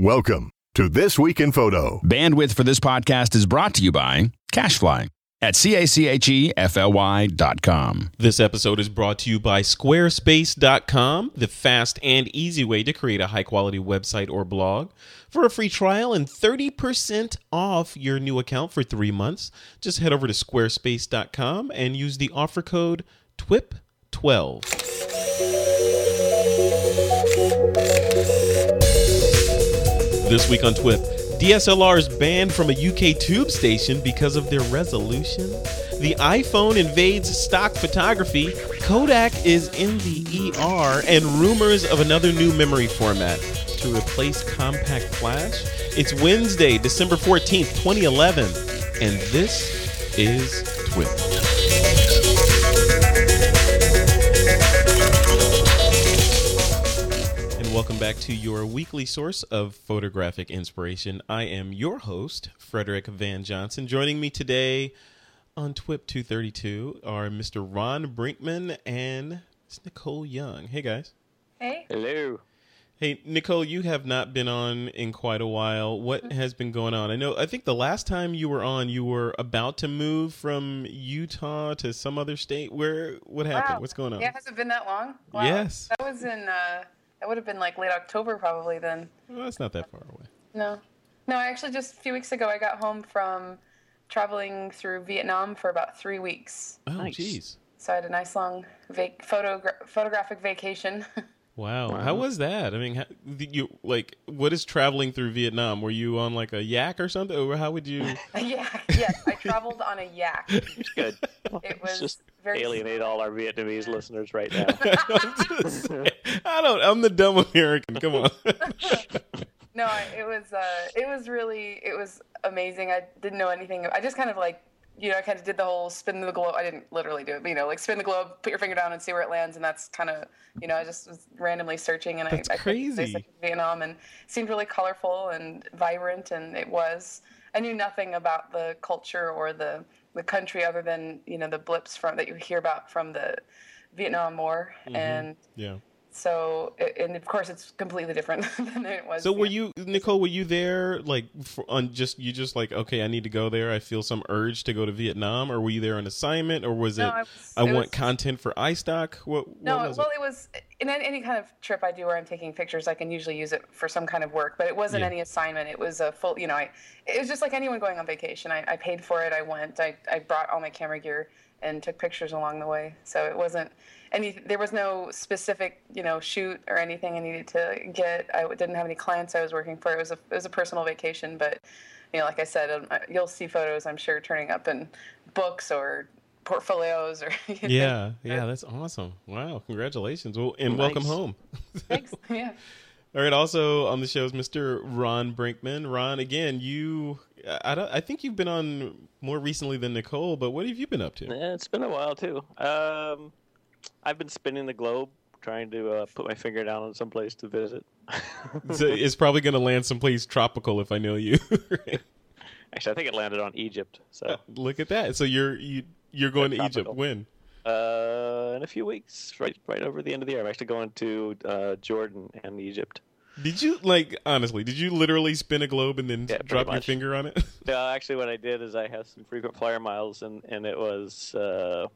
Welcome to This Week in Photo. Bandwidth for this podcast is brought to you by CacheFly at C-A-C-H-E-F-L-Y dot com. This episode is brought to you by Squarespace.com, the fast and easy way to create a high quality website or blog. For a free trial and 30% off your new account for three months, just head over to Squarespace.com and use the offer code TWIP12. This week on TWIP, DSLR is banned from a UK tube station because of their resolution. The iPhone invades stock photography. Kodak is in the ER, and rumors of another new memory format to replace compact flash. It's Wednesday, December 14th, 2011, and this is TWIP. Welcome back to your weekly source of photographic inspiration. I am your host, Frederick Van Johnson. Joining me today on TWIP 232 are Mr. Ron Brinkman and Ms. Nicole Young. Hey, guys. Hey. Hello. Hey, Nicole, you have not been on in quite a while. What has been going on? I know, I think the last time you were on, you were about to move from Utah to some other state. Where, what happened? Wow. What's going on? Yeah, has it been that long? Wow. Yes. That was in, uh, that would have been like late October probably then. Well, that's not that far away. No. No, I actually just a few weeks ago I got home from traveling through Vietnam for about three weeks. Oh, Nice. jeez. So I had a nice long vac- photogra- photographic vacation. Wow. How was that? I mean, how, you like what is traveling through Vietnam? Were you on like a yak or something, or how would you? yeah, yes, I traveled on a yak. Good. It was just very alienate all our Vietnamese listeners right now. I don't. I'm the dumb American. Come on. No, it was uh, it was really it was amazing. I didn't know anything. I just kind of like you know I kind of did the whole spin the globe. I didn't literally do it, but you know like spin the globe, put your finger down and see where it lands, and that's kind of you know I just was randomly searching and That's I, I picked a place crazy. Vietnam and it seemed really colorful and vibrant, and it was. I knew nothing about the culture or the the country other than you know the blips from that you hear about from the Vietnam War, Mm-hmm. and yeah. So and of course it's completely different than it was. So were you Nicole? Were you there like for, on just you just like okay, I need to go there. I feel some urge to go to Vietnam, or were you there on assignment, or was it? No, I was- I it want was- content for iStock. What? what No, was well, it? it? was in any any kind of trip I do where I'm taking pictures. I can usually use it for some kind of work, but it wasn't Yeah. any assignment. It was a full, you know, I, it was just like anyone going on vacation. I, I paid for it. I went. I, I brought all my camera gear and took pictures along the way. So it wasn't any. There was no specific, you know, shoot or anything I needed to get. I didn't have any clients I was working for. It was a it was a personal vacation, but you know, like I said, um, you'll see photos. I'm sure turning up in books or portfolios or you know, Yeah, yeah, that's awesome. Wow, congratulations. Well, and welcome home. Thanks. Yeah. All right. Also on the show is Mr. Ron Brinkman. Ron, again, you, I, don't, I think you've been on more recently than Nicole, but what have you been up to? Yeah, it's been a while too. Um, I've been spinning the globe, trying to uh, put my finger down on some place to visit. So it's probably going to land someplace tropical if I know you. Actually, I think it landed on Egypt. So Look at that. So you're you you're going to Egypt when? uh, in a few weeks, right, right over the end of the year, I'm actually going to uh, Jordan and Egypt. Did you like honestly? Did you literally spin a globe and then Yeah, drop your finger on it? No, actually, what I did is I have some frequent flyer miles, and and it was uh,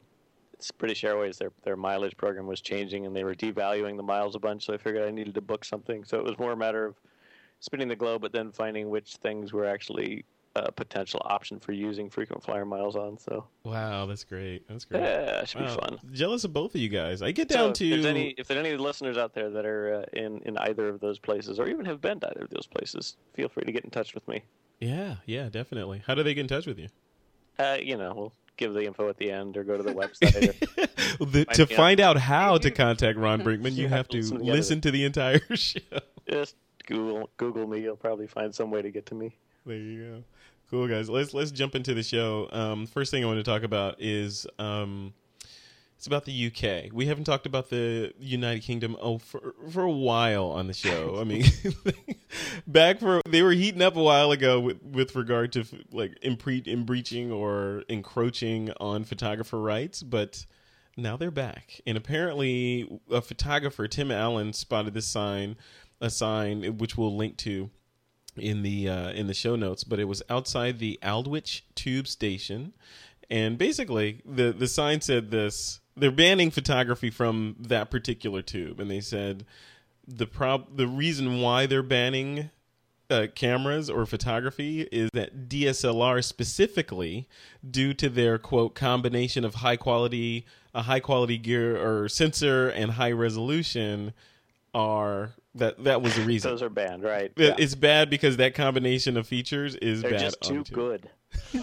it's British Airways. Their their mileage program was changing, and they were devaluing the miles a bunch. So I figured I needed to book something. So it was more a matter of spinning the globe, but then finding which things were actually a potential option for using frequent flyer miles on. So wow, that's great. That's great. yeah, it should Wow. be fun. Jealous of both of you guys. I get So down if to there's any if there are any listeners out there that are uh, in in either of those places, or even have been to either of those places, feel free to get in touch with me. yeah, yeah, definitely. How do they get in touch with you? Uh, you know, we'll give the info at the end, or go to the website. The- Find to out. find out how to contact Ron Brinkman, you You have have to to listen together. listen to the entire show. just Google Google me. You'll probably find some way to get to me. There you go. Cool guys. Let's let's jump into the show. Um, first thing I want to talk about is um, it's about the UK. We haven't talked about the United Kingdom oh for for a while on the show. I mean, back for they were heating up a while ago with with regard to like impre- in breaching or encroaching on photographer rights, but now they're back. And apparently, a photographer Tim Allen spotted this sign, a sign which we'll link to in the uh, in the show notes, but it was outside the Aldwych Tube Station, and basically the the sign said this: they're banning photography from that particular tube, and they said the prob the reason why they're banning uh, cameras or photography is that DSLR specifically, due to their quote combination of high quality, a high quality gear or sensor and high resolution, are that that was the reason. Those are banned, right? Yeah. It's bad because that combination of features is They're bad. just too good.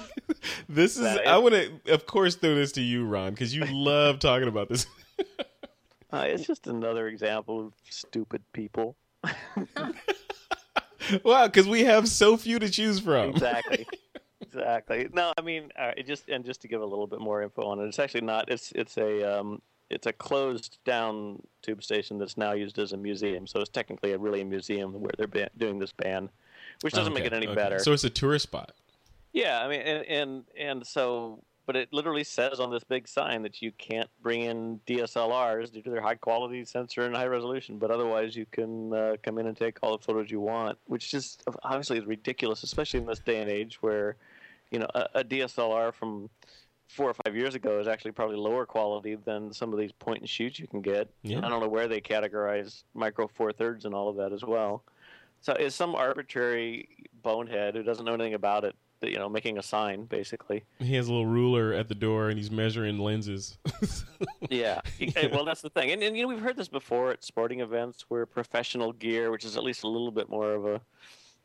this is. I want to, of course, throw this to you, Ron, because you love talking about this. uh, it's just another example of stupid people. wow, because we have so few to choose from. Exactly. exactly. No, I mean, uh, it just and just to give a little bit more info on it, it's actually not. It's it's a um, it's a closed down tube station that's now used as a museum. So it's technically a really a museum where they're ban- doing this ban, which doesn't Okay, make it any okay. better. So it's a tourist spot. Yeah, I mean, and, and and so, but it literally says on this big sign that you can't bring in DSLRs due to their high quality sensor and high resolution, but otherwise you can uh, come in and take all the photos you want, which just obviously is ridiculous, especially in this day and age where, you know, a, a DSLR from four or five years ago is actually probably lower quality than some of these point and shoots you can get. Yeah. I don't know where they categorize micro four thirds and all of that as well. So is some arbitrary bonehead who doesn't know anything about it, you know, making a sign basically. He has a little ruler at the door and he's measuring lenses. Yeah. Eh, Well, that's the thing, and, and you know we've heard this before at sporting events where professional gear, which is at least a little bit more of a,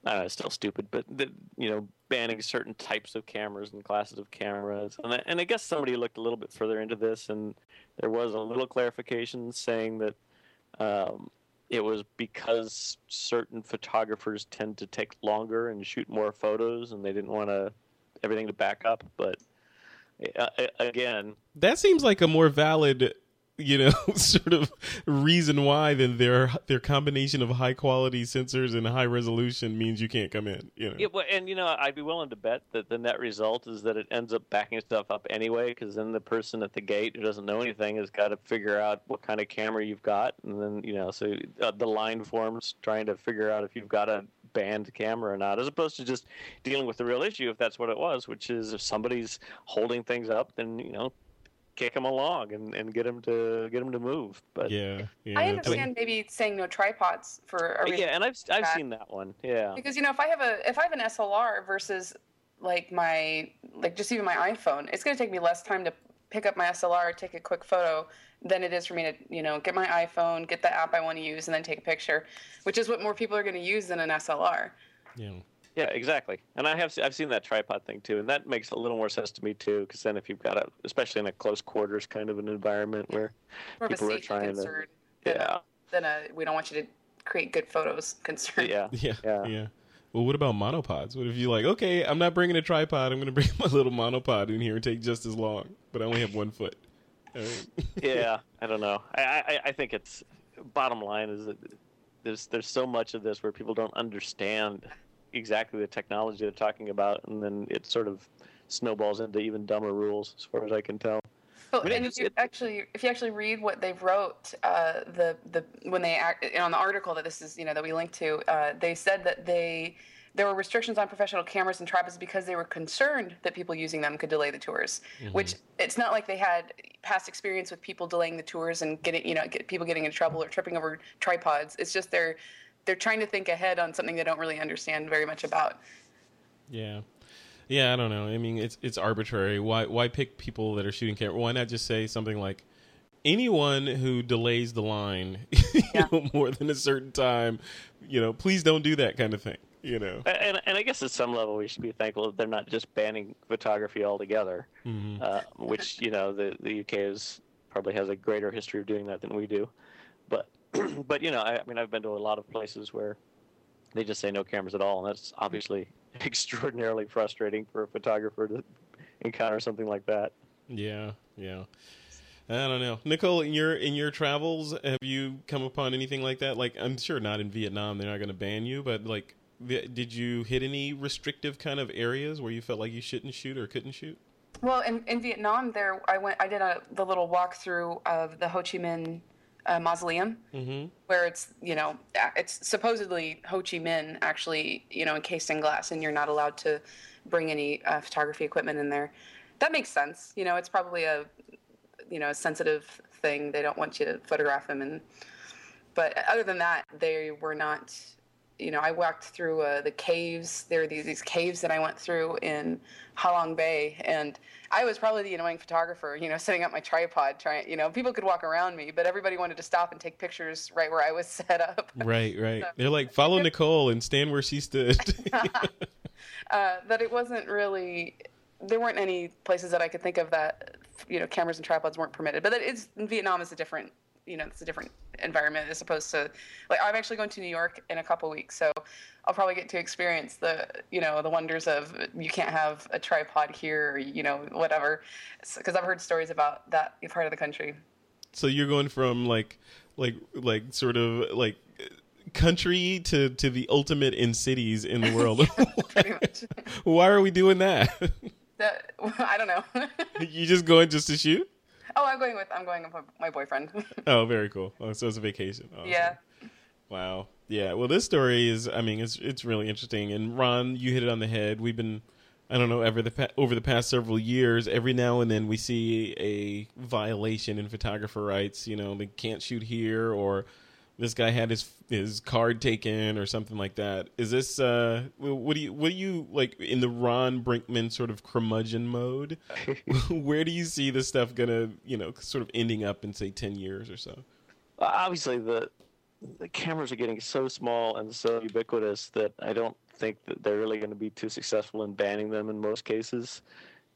I know, it's still stupid, but the, you know, banning certain types of cameras and classes of cameras, and I, and I guess somebody looked a little bit further into this, and there was a little clarification saying that. Um, it was because certain photographers tend to take longer and shoot more photos, and they didn't want to everything to back up. But uh, again, that seems like a more valid, you know, sort of reason why then their their combination of high quality sensors and high resolution means you can't come in. You know. Yeah, well, and you know, I'd be willing to bet that the net result is that it ends up backing stuff up anyway, because then the person at the gate who doesn't know anything has got to figure out what kind of camera you've got, and then you know, so uh, the line forms trying to figure out if you've got a banned camera or not, as opposed to just dealing with the real issue, if that's what it was, which is if somebody's holding things up, then you know, kick them along and, and get them to get them to move. But yeah, yeah. I understand maybe saying no tripods for a uh, reason. yeah, and I've I've that. seen that one. Yeah. because you know if I have a if I have an SLR versus like my like just even my iPhone, it's going to take me less time to pick up my SLR, take a quick photo than it is for me to you know get my iPhone, get the app I want to use, and then take a picture, which is what more people are going to use than an SLR. yeah. Yeah, exactly. And I have I've seen that tripod thing too, and that makes a little more sense to me too. Because then if you've got a, especially in a close quarters kind of an environment where More of a People are safety trying to- concern than, yeah, a, than a we don't want you to create good photos concern. yeah, Yeah, Yeah. yeah. Well, what about monopods? What if you like, okay, I'm not bringing a tripod. I'm going to bring my little monopod in here and take just as long, but I only have one foot. All right. yeah. I don't know. I, I I think it's bottom line is that there's there's so much of this where people don't understand exactly the technology they're talking about, and then it sort of snowballs into even dumber rules, as far as I can tell. Well, I mean, and if you actually, if you actually read what they wrote, uh, the the when they act on the article that this is, you know, that we linked to, uh, they said that they there were restrictions on professional cameras and tripods because they were concerned that people using them could delay the tours. Which it's not like they had past experience with people delaying the tours and getting, you know, get people getting in trouble or tripping over tripods. It's just they're they're trying to think ahead on something they don't really understand very much about. Yeah. Yeah, I don't know. I mean, it's it's arbitrary. Why why pick people that are shooting camera? Why not just say something like anyone who delays the line you Yeah. know, more than a certain time, you know, please don't do that kind of thing, you know. And, and I guess at some level we should be thankful that they're not just banning photography altogether, Mhm. uh, which you know the the UK is probably has a greater history of doing that than we do. But but you know I, I mean I've been to a lot of places where they just say no cameras at all, and that's obviously extraordinarily frustrating for a photographer to encounter something like that. Yeah, yeah. I don't know, Nicole. In your in your travels, have you come upon anything like that? Like, I'm sure not in Vietnam; they're not going to ban you. But like, did you hit any restrictive kind of areas where you felt like you shouldn't shoot or couldn't shoot? Well, in, in Vietnam, there I went. I did a the little walkthrough of the Ho Chi Minh uh, mausoleum Mm-hmm. where it's you know it's supposedly Ho Chi Minh actually you know encased in glass, and you're not allowed to bring any uh, photography equipment in there. That makes sense. You know, it's probably a you know a sensitive thing. They don't want you to photograph them, and but other than that, they were not. You know, I walked through uh, the caves. There are these, these caves that I went through in Halong Bay, and I was probably the annoying photographer. You know, setting up my tripod, trying. You know, people could walk around me, but everybody wanted to stop and take pictures right where I was set up. Right, right. They're like, follow Nicole and stand where she stood. uh, that it wasn't really there weren't any places that I could think of that you know cameras and tripods weren't permitted. But that is Vietnam is a different you know it's a different environment as opposed to like I'm actually going to New York in a couple weeks, so I'll probably get to experience the you know the wonders of you can't have a tripod here or you know whatever because I've heard stories about that part of the country. so you're going from like, like, like, sort of like country to to the ultimate in cities in the world. Pretty much. Why are we doing that? that, I don't know. you just going just to shoot? Oh, I'm going with I'm going with my boyfriend. Oh, very cool. Oh, so it's a vacation. Awesome. yeah. Wow. Yeah. Well, this story is. I mean, it's it's really interesting. And Ron, you hit it on the head. We've been, I don't know, ever the pa- over the past several years, every now and then we see a violation in photographer rights. You know, they can't shoot here, or this guy had his his card taken, or something like that. Is this? uh What do you what do you like in the Ron Brinkman sort of curmudgeon mode? Where do you see this stuff gonna, you know, sort of ending up in say ten years or so? obviously the the cameras are getting so small and so ubiquitous that I don't think that they're really going to be too successful in banning them in most cases.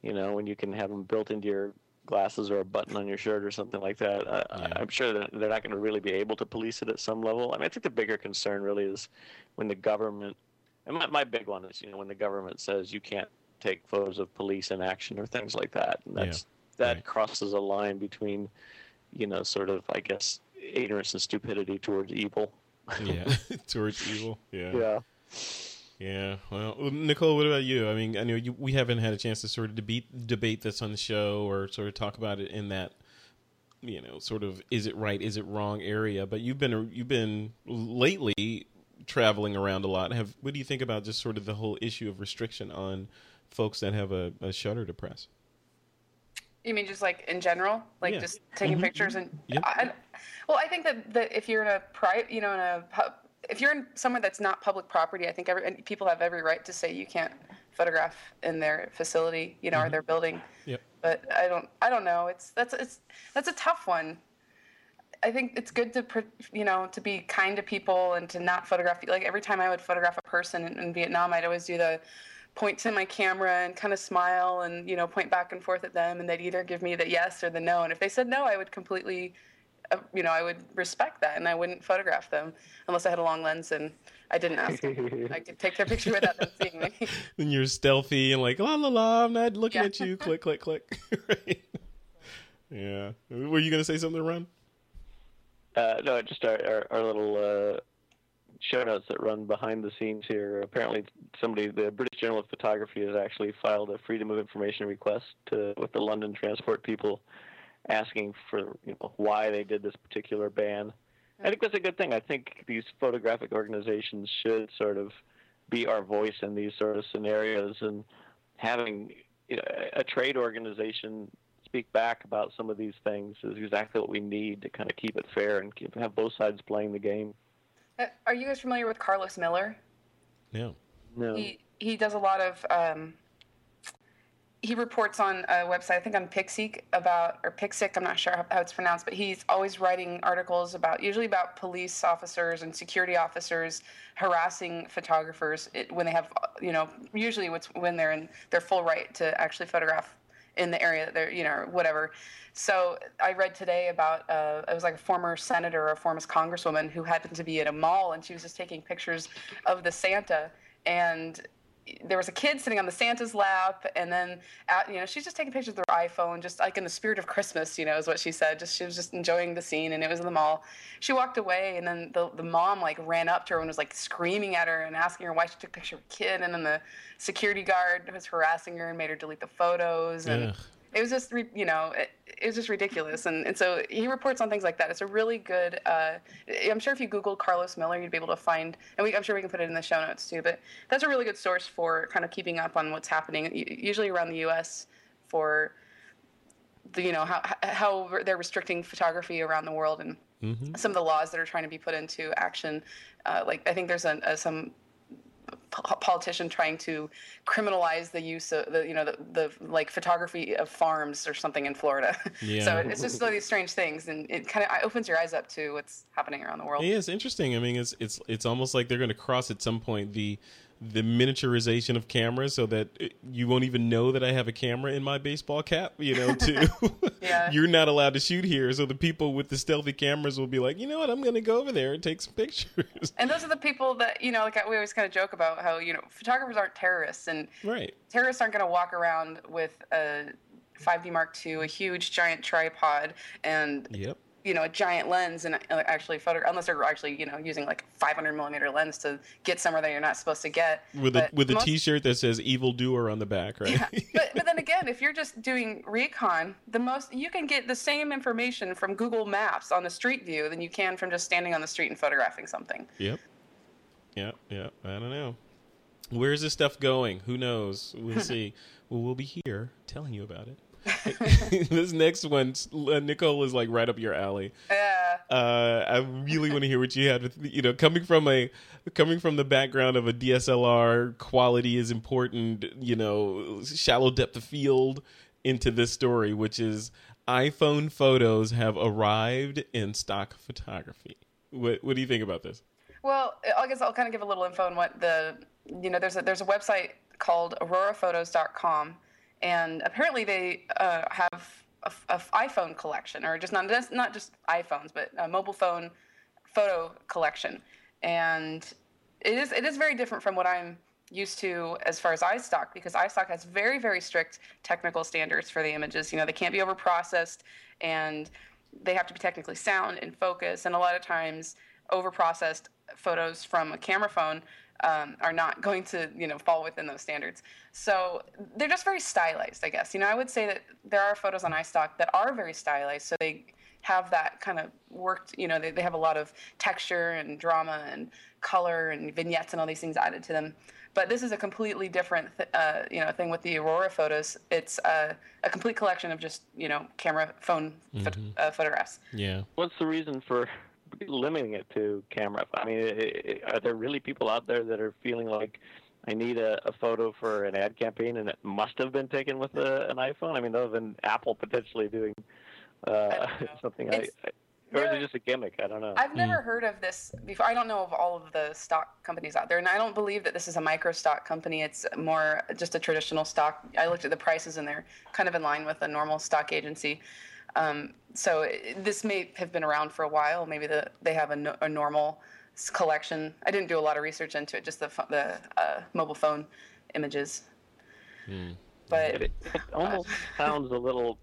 You know, when you can have them built into your glasses or a button on your shirt or something like that, I, Yeah. I'm sure that they're not going to really be able to police it at some level. I mean, I think the bigger concern really is when the government, and my, my big one is, you know, when the government says you can't take photos of police in action or things like that. And Yeah. that's that Right. crosses a line between, you know, sort of, I guess, ignorance and stupidity towards evil. Yeah, towards evil. Yeah. Yeah. Yeah. Well, Nicole, what about you? I mean, I know you, we haven't had a chance to sort of debate debate this on the show or sort of talk about it in that, you know, sort of is it right, is it wrong area. But you've been you've been lately traveling around a lot. Have what do you think about just sort of the whole issue of restriction on folks that have a, a shutter to press? You mean just like in general, like Yeah. just taking Mhm. pictures and? Yep. I, well, I think that, that if you're in a private, you know, in a pub, if you're in somewhere that's not public property, I think every and people have every right to say you can't photograph in their facility, you know, or mm-hmm. their building. Yep. But I don't, I don't know. It's that's it's that's a tough one. I think it's good to, you know, to be kind to people and to not photograph. Like every time I would photograph a person in, in Vietnam, I'd always do the point to my camera and kind of smile and you know point back and forth at them, and they'd either give me the yes or the no. And if they said no, I would completely, you know, I would respect that and I wouldn't photograph them unless I had a long lens and I didn't ask them. I could take their picture without them seeing me. then you're stealthy and like la la la. I'm not looking Yeah. at you. click click click. right. Yeah. Were you gonna say something, Ron? Uh, no, just our, our, our little uh, show notes that run behind the scenes here. Apparently, somebody, the British Journal of Photography, has actually filed a Freedom of Information request to, with the London Transport people, asking for you know why they did this particular ban. I think that's a good thing. I think these photographic organizations should sort of be our voice in these sort of scenarios, and having you know, a trade organization speak back about some of these things is exactly what we need to kind of keep it fair and keep, have both sides playing the game. Uh, Are you guys familiar with Carlos Miller? No. No. He he does a lot of um, he reports on a website I think on Pixiq about or Pixiq I'm not sure how, how it's pronounced but he's always writing articles about usually about police officers and security officers harassing photographers when they have you know usually what's when they're in their full right to actually photograph in the area that they're you know whatever. So i read today about uh, it was like a former senator or a former congresswoman who happened to be at a mall and she was just taking pictures of the santa and there was a kid sitting on the Santa's lap, and then you know she's just taking pictures with her iPhone, just like in the spirit of Christmas, you know, is what she said. Just she was just enjoying the scene, and it was in the mall. She walked away, and then the the mom like ran up to her and was like screaming at her and asking her why she took a picture of a kid, and then the security guard was harassing her and made her delete the photos, and. It was just you know it, it, was just ridiculous. And, and so he reports on things like that. It's a really good uh, i'm sure if you googled carlos miller you'd be able to find and we, i'm sure we can put it in the show notes too but that's a really good source for kind of keeping up on what's happening usually around the us for the, you know how how they're restricting photography around the world and mm-hmm. some of the laws that are trying to be put into action. Uh, like i think there's a, a, some politician trying to criminalize the use of the you know the, the like photography of farms or something in Florida. Yeah. so it's just all these strange things, and it kind of opens your eyes up to what's happening around the world. Yeah, it's interesting. I mean, it's it's it's almost like they're going to cross at some point the the miniaturization of cameras so that you won't even know that I have a camera in my baseball cap, you know, too. yeah. You're not allowed to shoot here. So the people with the stealthy cameras will be like, you know what, I'm going to go over there and take some pictures. And those are the people that, you know, like we always kind of joke about how, you know, photographers aren't terrorists and right. terrorists aren't going to walk around with a 5D Mark II, a huge giant tripod and yep you know a giant lens and uh, actually photo unless they're actually you know using like 500 millimeter lens to get somewhere that you're not supposed to get with a with a most, t-shirt that says evil doer on the back right? Yeah. but, but then again if you're just doing recon the most you can get the same information from google maps on the street view than you can from just standing on the street and photographing something. Yep. Yep yep. I don't know. Where's this stuff going? Who knows? We'll see. Well we'll be here telling you about it this next one, uh, Nicole, is like right up your alley. Yeah. Uh, I really want to hear what you had with you know coming from a coming from the background of a DSLR. Quality is important. You know, shallow depth of field into this story, which is iPhone photos have arrived in stock photography. What What do you think about this? Well, I guess I'll kind of give a little info on what the you know there's a there's a website called auroraphotos.com and apparently they uh, have a, iPhone collection, or just not just, not just iPhones, but a mobile phone photo collection, and it is it is very different from what I'm used to as far as iStock because iStock has very very strict technical standards for the images. You know they can't be over processed, and they have to be technically sound and focus, and a lot of times over processed photos from a camera phone um, are not going to you know fall within those standards. So they're just very stylized, I guess. You know, I would say that there are photos on iStock that are very stylized, so they have that kind of worked. You know, they, they have a lot of texture and drama and color and vignettes and all these things added to them. But this is a completely different, th- uh, you know, thing with the Aurora photos. It's uh, a complete collection of just, you know, camera phone mm-hmm. uh, photographs. Yeah. What's the reason for limiting it to camera. I mean, are there really people out there that are feeling like I need a, a photo for an ad campaign and it must have been taken with a, an iPhone? I mean, other than Apple potentially doing uh, something, I, I, or is it just a gimmick? I don't know. I've never mm. heard of this before. I don't know of all of the stock companies out there, and I don't believe that this is a micro stock company. It's more just a traditional stock. I looked at the prices, and they're kind of in line with a normal stock agency. Um, so it, this may have been around for a while. Maybe the, they have a, no, a, normal collection. I didn't do a lot of research into it, just the the uh, mobile phone images. Hmm. But it, it almost uh, sounds a little.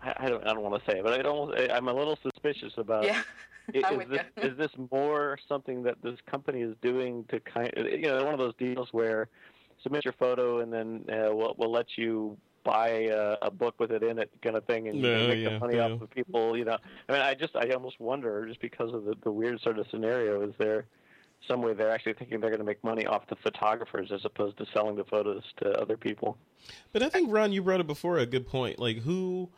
I don't. I don't want to say it, but it almost. I'm a little suspicious about. Yeah. is, this, is this more something that this company is doing to kind? Of, You know, one of those deals where submit your photo and then uh, we'll, we'll let you buy a, a, book with it in it kind of thing and no, make yeah, the money yeah. off of people you know. I mean i just i almost wonder just because of the, the weird sort of scenario is there some way they're actually thinking they're going to make money off the photographers as opposed to selling the photos to other people? But i think ron you brought it before a good point. Like who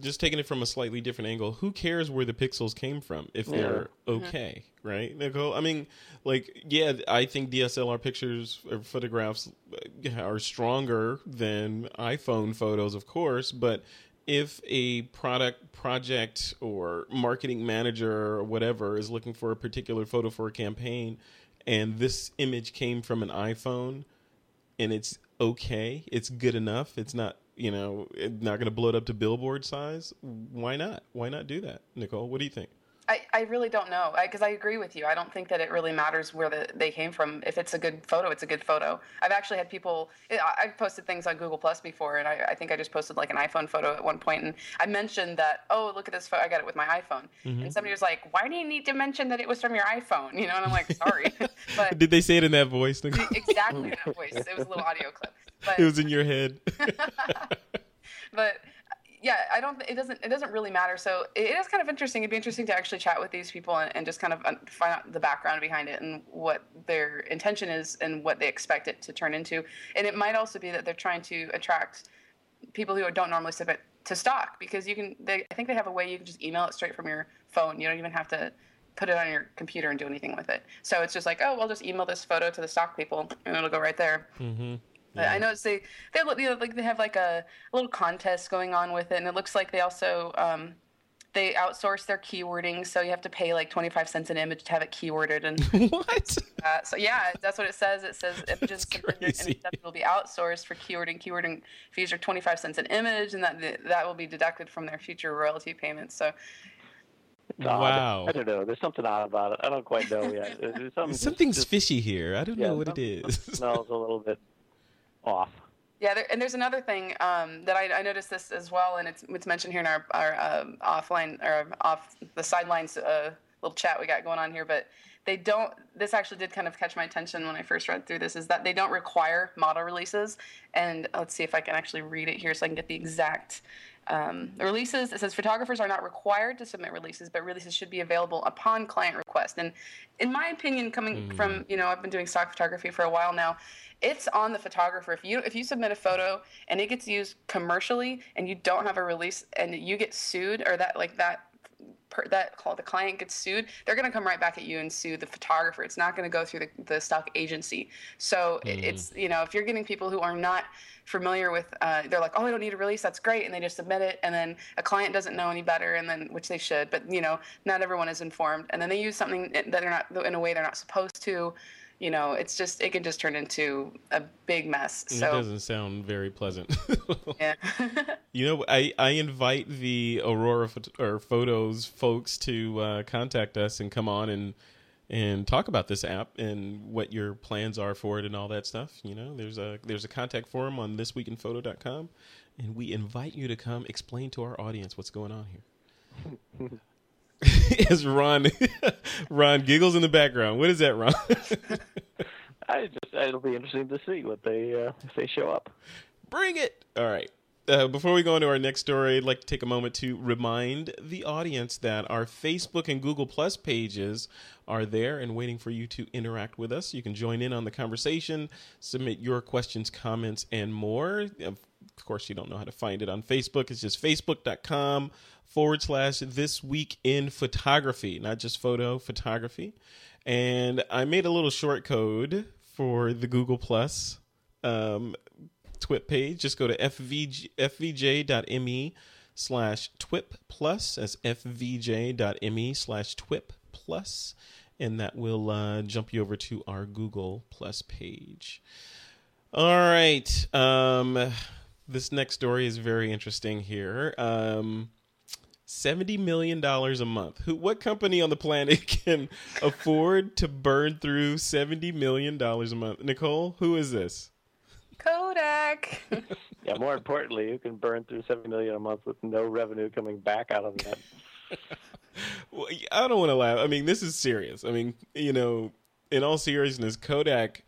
just taking it from a slightly different angle, who cares where the pixels came from if they're yeah. Mm-hmm. okay, right, Nicole? I mean, like, yeah, I think DSLR pictures or photographs uh, are stronger than iPhone photos, of course, but if a product project or marketing manager or whatever is looking for a particular photo for a campaign and this image came from an iPhone and it's okay, it's good enough, it's not you know, not going to blow it up to billboard size, why not? Why not do that, Nicole? What do you think? I, I really don't know because I, I, agree with you. I don't think that it really matters where the, they came from. If it's a good photo, it's a good photo. I've actually had people. I've posted things on Google Plus before, and I, I, think I just posted like an iPhone photo at one point, and I mentioned that. Oh, look at this photo! I got it with my iPhone. Mm-hmm. And somebody was like, "Why do you need to mention that it was from your iPhone?" You know, and I'm like, "Sorry." but did they say it in that voice? Exactly that voice. It was a little audio clip. But, it was in your head. but yeah, I don't. It doesn't. It doesn't really matter. So it is kind of interesting. It'd be interesting to actually chat with these people and, and just kind of find out the background behind it and what their intention is and what they expect it to turn into. And it might also be that they're trying to attract people who don't normally submit to stock because you can. They, I think they have a way you can just email it straight from your phone. You don't even have to put it on your computer and do anything with it. So it's just like, oh, I'll just email this photo to the stock people and it'll go right there. Mm-hmm. Yeah. I noticed they they you know, like they have like a, a, little contest going on with it, and it looks like they also um, they outsource their keywording, so you have to pay like twenty five cents an image to have it keyworded. And what? Uh, so yeah, that's what it says. It says images and will be outsourced for keywording. Keywording fees are twenty five cents an image, and that that will be deducted from their future royalty payments. So Wow. I don't know. There's something odd about it. I don't quite know yet. Something Something's just, fishy here. I don't yeah, know what it is. smells a little bit off. Yeah, there, and there's another thing um, that I, I, noticed this as well, and it's it's mentioned here in our our um, offline or off the sidelines uh, little chat we got going on here. But they don't. This actually did kind of catch my attention when I first read through this. Is that they don't require model releases, and let's see if I can actually read it here so I can get the exact um, releases. It says photographers are not required to submit releases, but releases should be available upon client request. And in my opinion, coming mm. from you know I've been doing stock photography for a while now, it's on the photographer. If you if you submit a photo and it gets used commercially and you don't have a release and you get sued or that like that per, that the client gets sued, they're going to come right back at you and sue the photographer. It's not going to go through the, the stock agency. So mm. it's you know if you're getting people who are not familiar with, uh, they're like, oh, I don't need a release, that's great, and they just submit it, and then a client doesn't know any better, and then which they should, but you know not everyone is informed, and then they use something that they're not in a way they're not supposed to you know, it's just it can just turn into a big mess. So it doesn't sound very pleasant. yeah. you know, I I invite the Aurora or Photos folks to uh, contact us and come on and and talk about this app and what your plans are for it and all that stuff. You know, there's a there's a contact form on thisweekinphoto.com, and we invite you to come explain to our audience what's going on here. as Ron Ron giggles in the background. What is that, Ron? I just it'll be interesting to see what they uh, if they show up. Bring it. All right. Uh, before we go on to our next story, I'd like to take a moment to remind the audience that our Facebook and Google Plus pages are there and waiting for you to interact with us. You can join in on the conversation, submit your questions, comments, and more. Of course, you don't know how to find it on Facebook. It's just facebook.com forward slash this week in photography, not just photo, photography. And I made a little short code for the Google Plus um, TWIP page. Just go to fvj, fvj.me slash TWIP plus. That's fvj.me slash TWIP plus. And that will uh, jump you over to our Google Plus page. All right. Um, this next story is very interesting here. Um, seventy million dollars a month. Who? What company on the planet can afford to burn through seventy million dollars a month? Nicole, who is this? Kodak. yeah. More importantly, who can burn through seventy million a month with no revenue coming back out of that? well, I don't want to laugh. I mean, this is serious. I mean, you know, in all seriousness, Kodak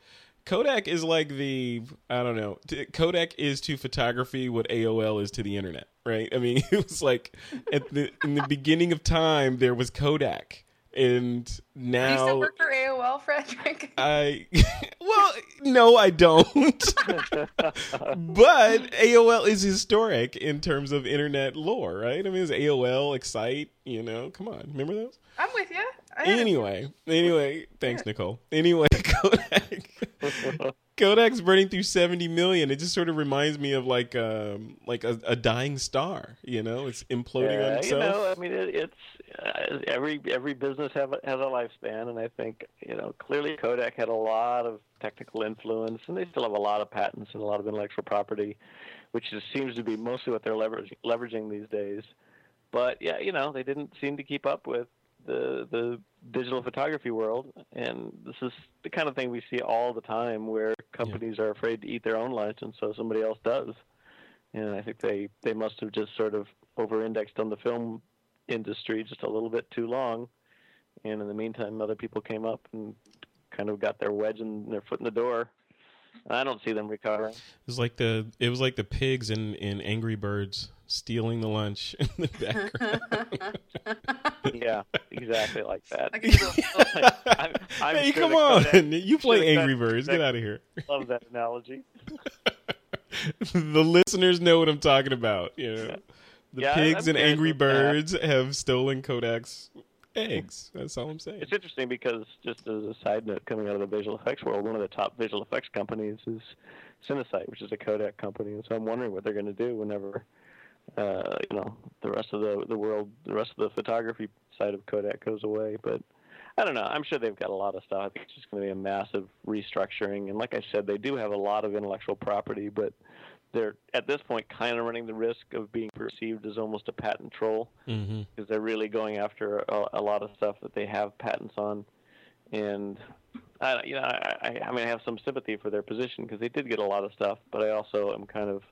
Kodak is like the I don't know. Kodak is to photography what AOL is to the internet, right? I mean, it was like at the in the beginning of time there was Kodak, and now Do you still work for AOL, Frederick. I well, no, I don't. but AOL is historic in terms of internet lore, right? I mean, it's AOL, Excite. You know, come on, remember those? I'm with you. Anyway, anyway, thanks, Nicole. Anyway, Kodak. Kodak's burning through seventy million. It just sort of reminds me of like um, like a, a dying star. You know, it's imploding yeah, on itself. You know, I mean, it, it's uh, every every business have a, has a lifespan, and I think you know clearly Kodak had a lot of technical influence, and they still have a lot of patents and a lot of intellectual property, which just seems to be mostly what they're leveraging, leveraging these days. But yeah, you know, they didn't seem to keep up with the the digital photography world, and this is the kind of thing we see all the time, where companies yeah. are afraid to eat their own lunch, and so somebody else does. And I think they they must have just sort of over-indexed on the film industry just a little bit too long, and in the meantime, other people came up and kind of got their wedge and their foot in the door. And I don't see them recovering. It was like the it was like the pigs in in Angry Birds stealing the lunch in the background. yeah, exactly like that. I can do a- I'm, I'm hey, sure come on! Kodak You play should've Angry done Birds. Get out of here. Love that analogy. the listeners know what I'm talking about. You know, the Yeah, pigs and Angry about that. Birds have stolen Kodak's eggs. That's all I'm saying. It's interesting because, just as a side note, coming out of the visual effects world, one of the top visual effects companies is Cinesite, which is a Kodak company, and so I'm wondering what they're going to do whenever, uh, you know, the rest of the the world, the rest of the photography side of Kodak goes away. But I don't know. I'm sure they've got a lot of stuff. I think it's just going to be a massive restructuring, and like I said, they do have a lot of intellectual property, but they're at this point kind of running the risk of being perceived as almost a patent troll Mm-hmm. because they're really going after a, a lot of stuff that they have patents on, and I, you know, I, I, I mean, I have some sympathy for their position because they did get a lot of stuff, but I also am kind of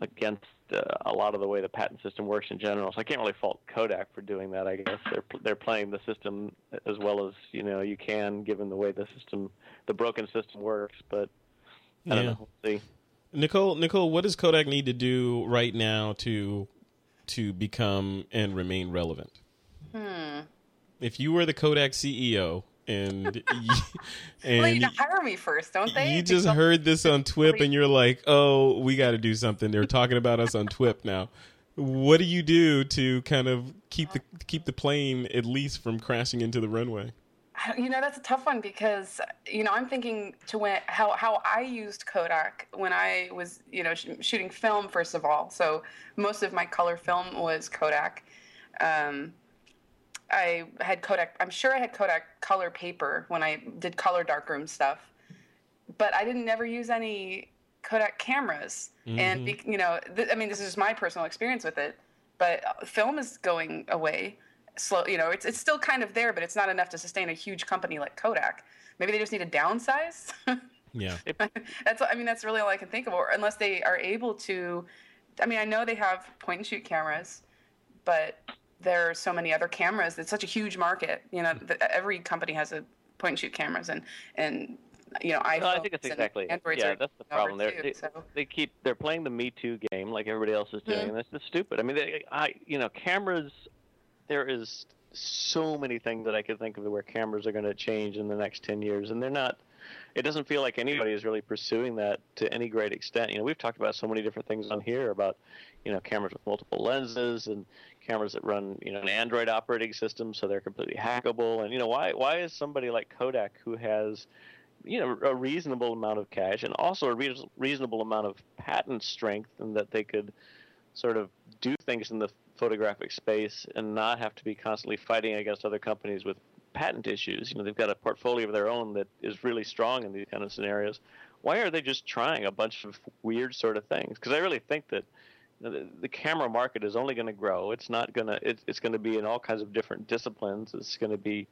against uh, a lot of the way the patent system works in general. So I can't really fault Kodak for doing that. I guess they're they're playing the system as well as you know you can, given the way the system, the broken system works. But I don't Yeah. know. We'll see. Nicole, Nicole, what does Kodak need to do right now to to become and remain relevant? Hmm. If you were the Kodak CEO and you, Well, and you hire me first, don't they? you just heard this on TWIP and you're like, "Oh, we got to do something." They're talking about us on TWIP now. What do you do to kind of keep the keep the plane at least from crashing into the runway? You know, that's a tough one because you know I'm thinking to when how how I used Kodak when I was you know sh- shooting film first of all. So most of my color film was Kodak. Um, I had Kodak. I'm sure I had Kodak color paper when I did color darkroom stuff, but I didn't never use any Kodak cameras. And you know, th- I mean, this is my personal experience with it. But film is going away slow. You know, it's it's still kind of there, but it's not enough to sustain a huge company like Kodak. Maybe they just need to downsize. Yeah. that's I mean that's really all I can think of. Or unless they are able to, I mean I know they have point and shoot cameras, but there are so many other cameras. It's such a huge market. You know, that every company has a point and shoot cameras, and and you know iPhones No, I think that's and exactly. Androids yeah, that's the problem. They're, too, they so. they keep they're playing the Me Too game like everybody else is doing, Mhm. and that's just stupid. I mean, they, I you know, cameras. There is so many things that I could think of where cameras are going to change in the next ten years, and they're not. It doesn't feel like anybody is really pursuing that to any great extent. You know, we've talked about so many different things on here about, you know, cameras with multiple lenses and cameras that run, you know, an Android operating system, so they're completely hackable. And you know, why why is somebody like Kodak who has you know a reasonable amount of cash and also a reas reasonable amount of patent strength and that they could sort of do things in the photographic space and not have to be constantly fighting against other companies with patent issues. You know they've got a portfolio of their own that is really strong in these kind of scenarios. Why are they just trying a bunch of weird sort of things? Because i really think that you know, the, the camera market is only going to grow. It's not going to it's, it's going to be in all kinds of different disciplines. It's going to be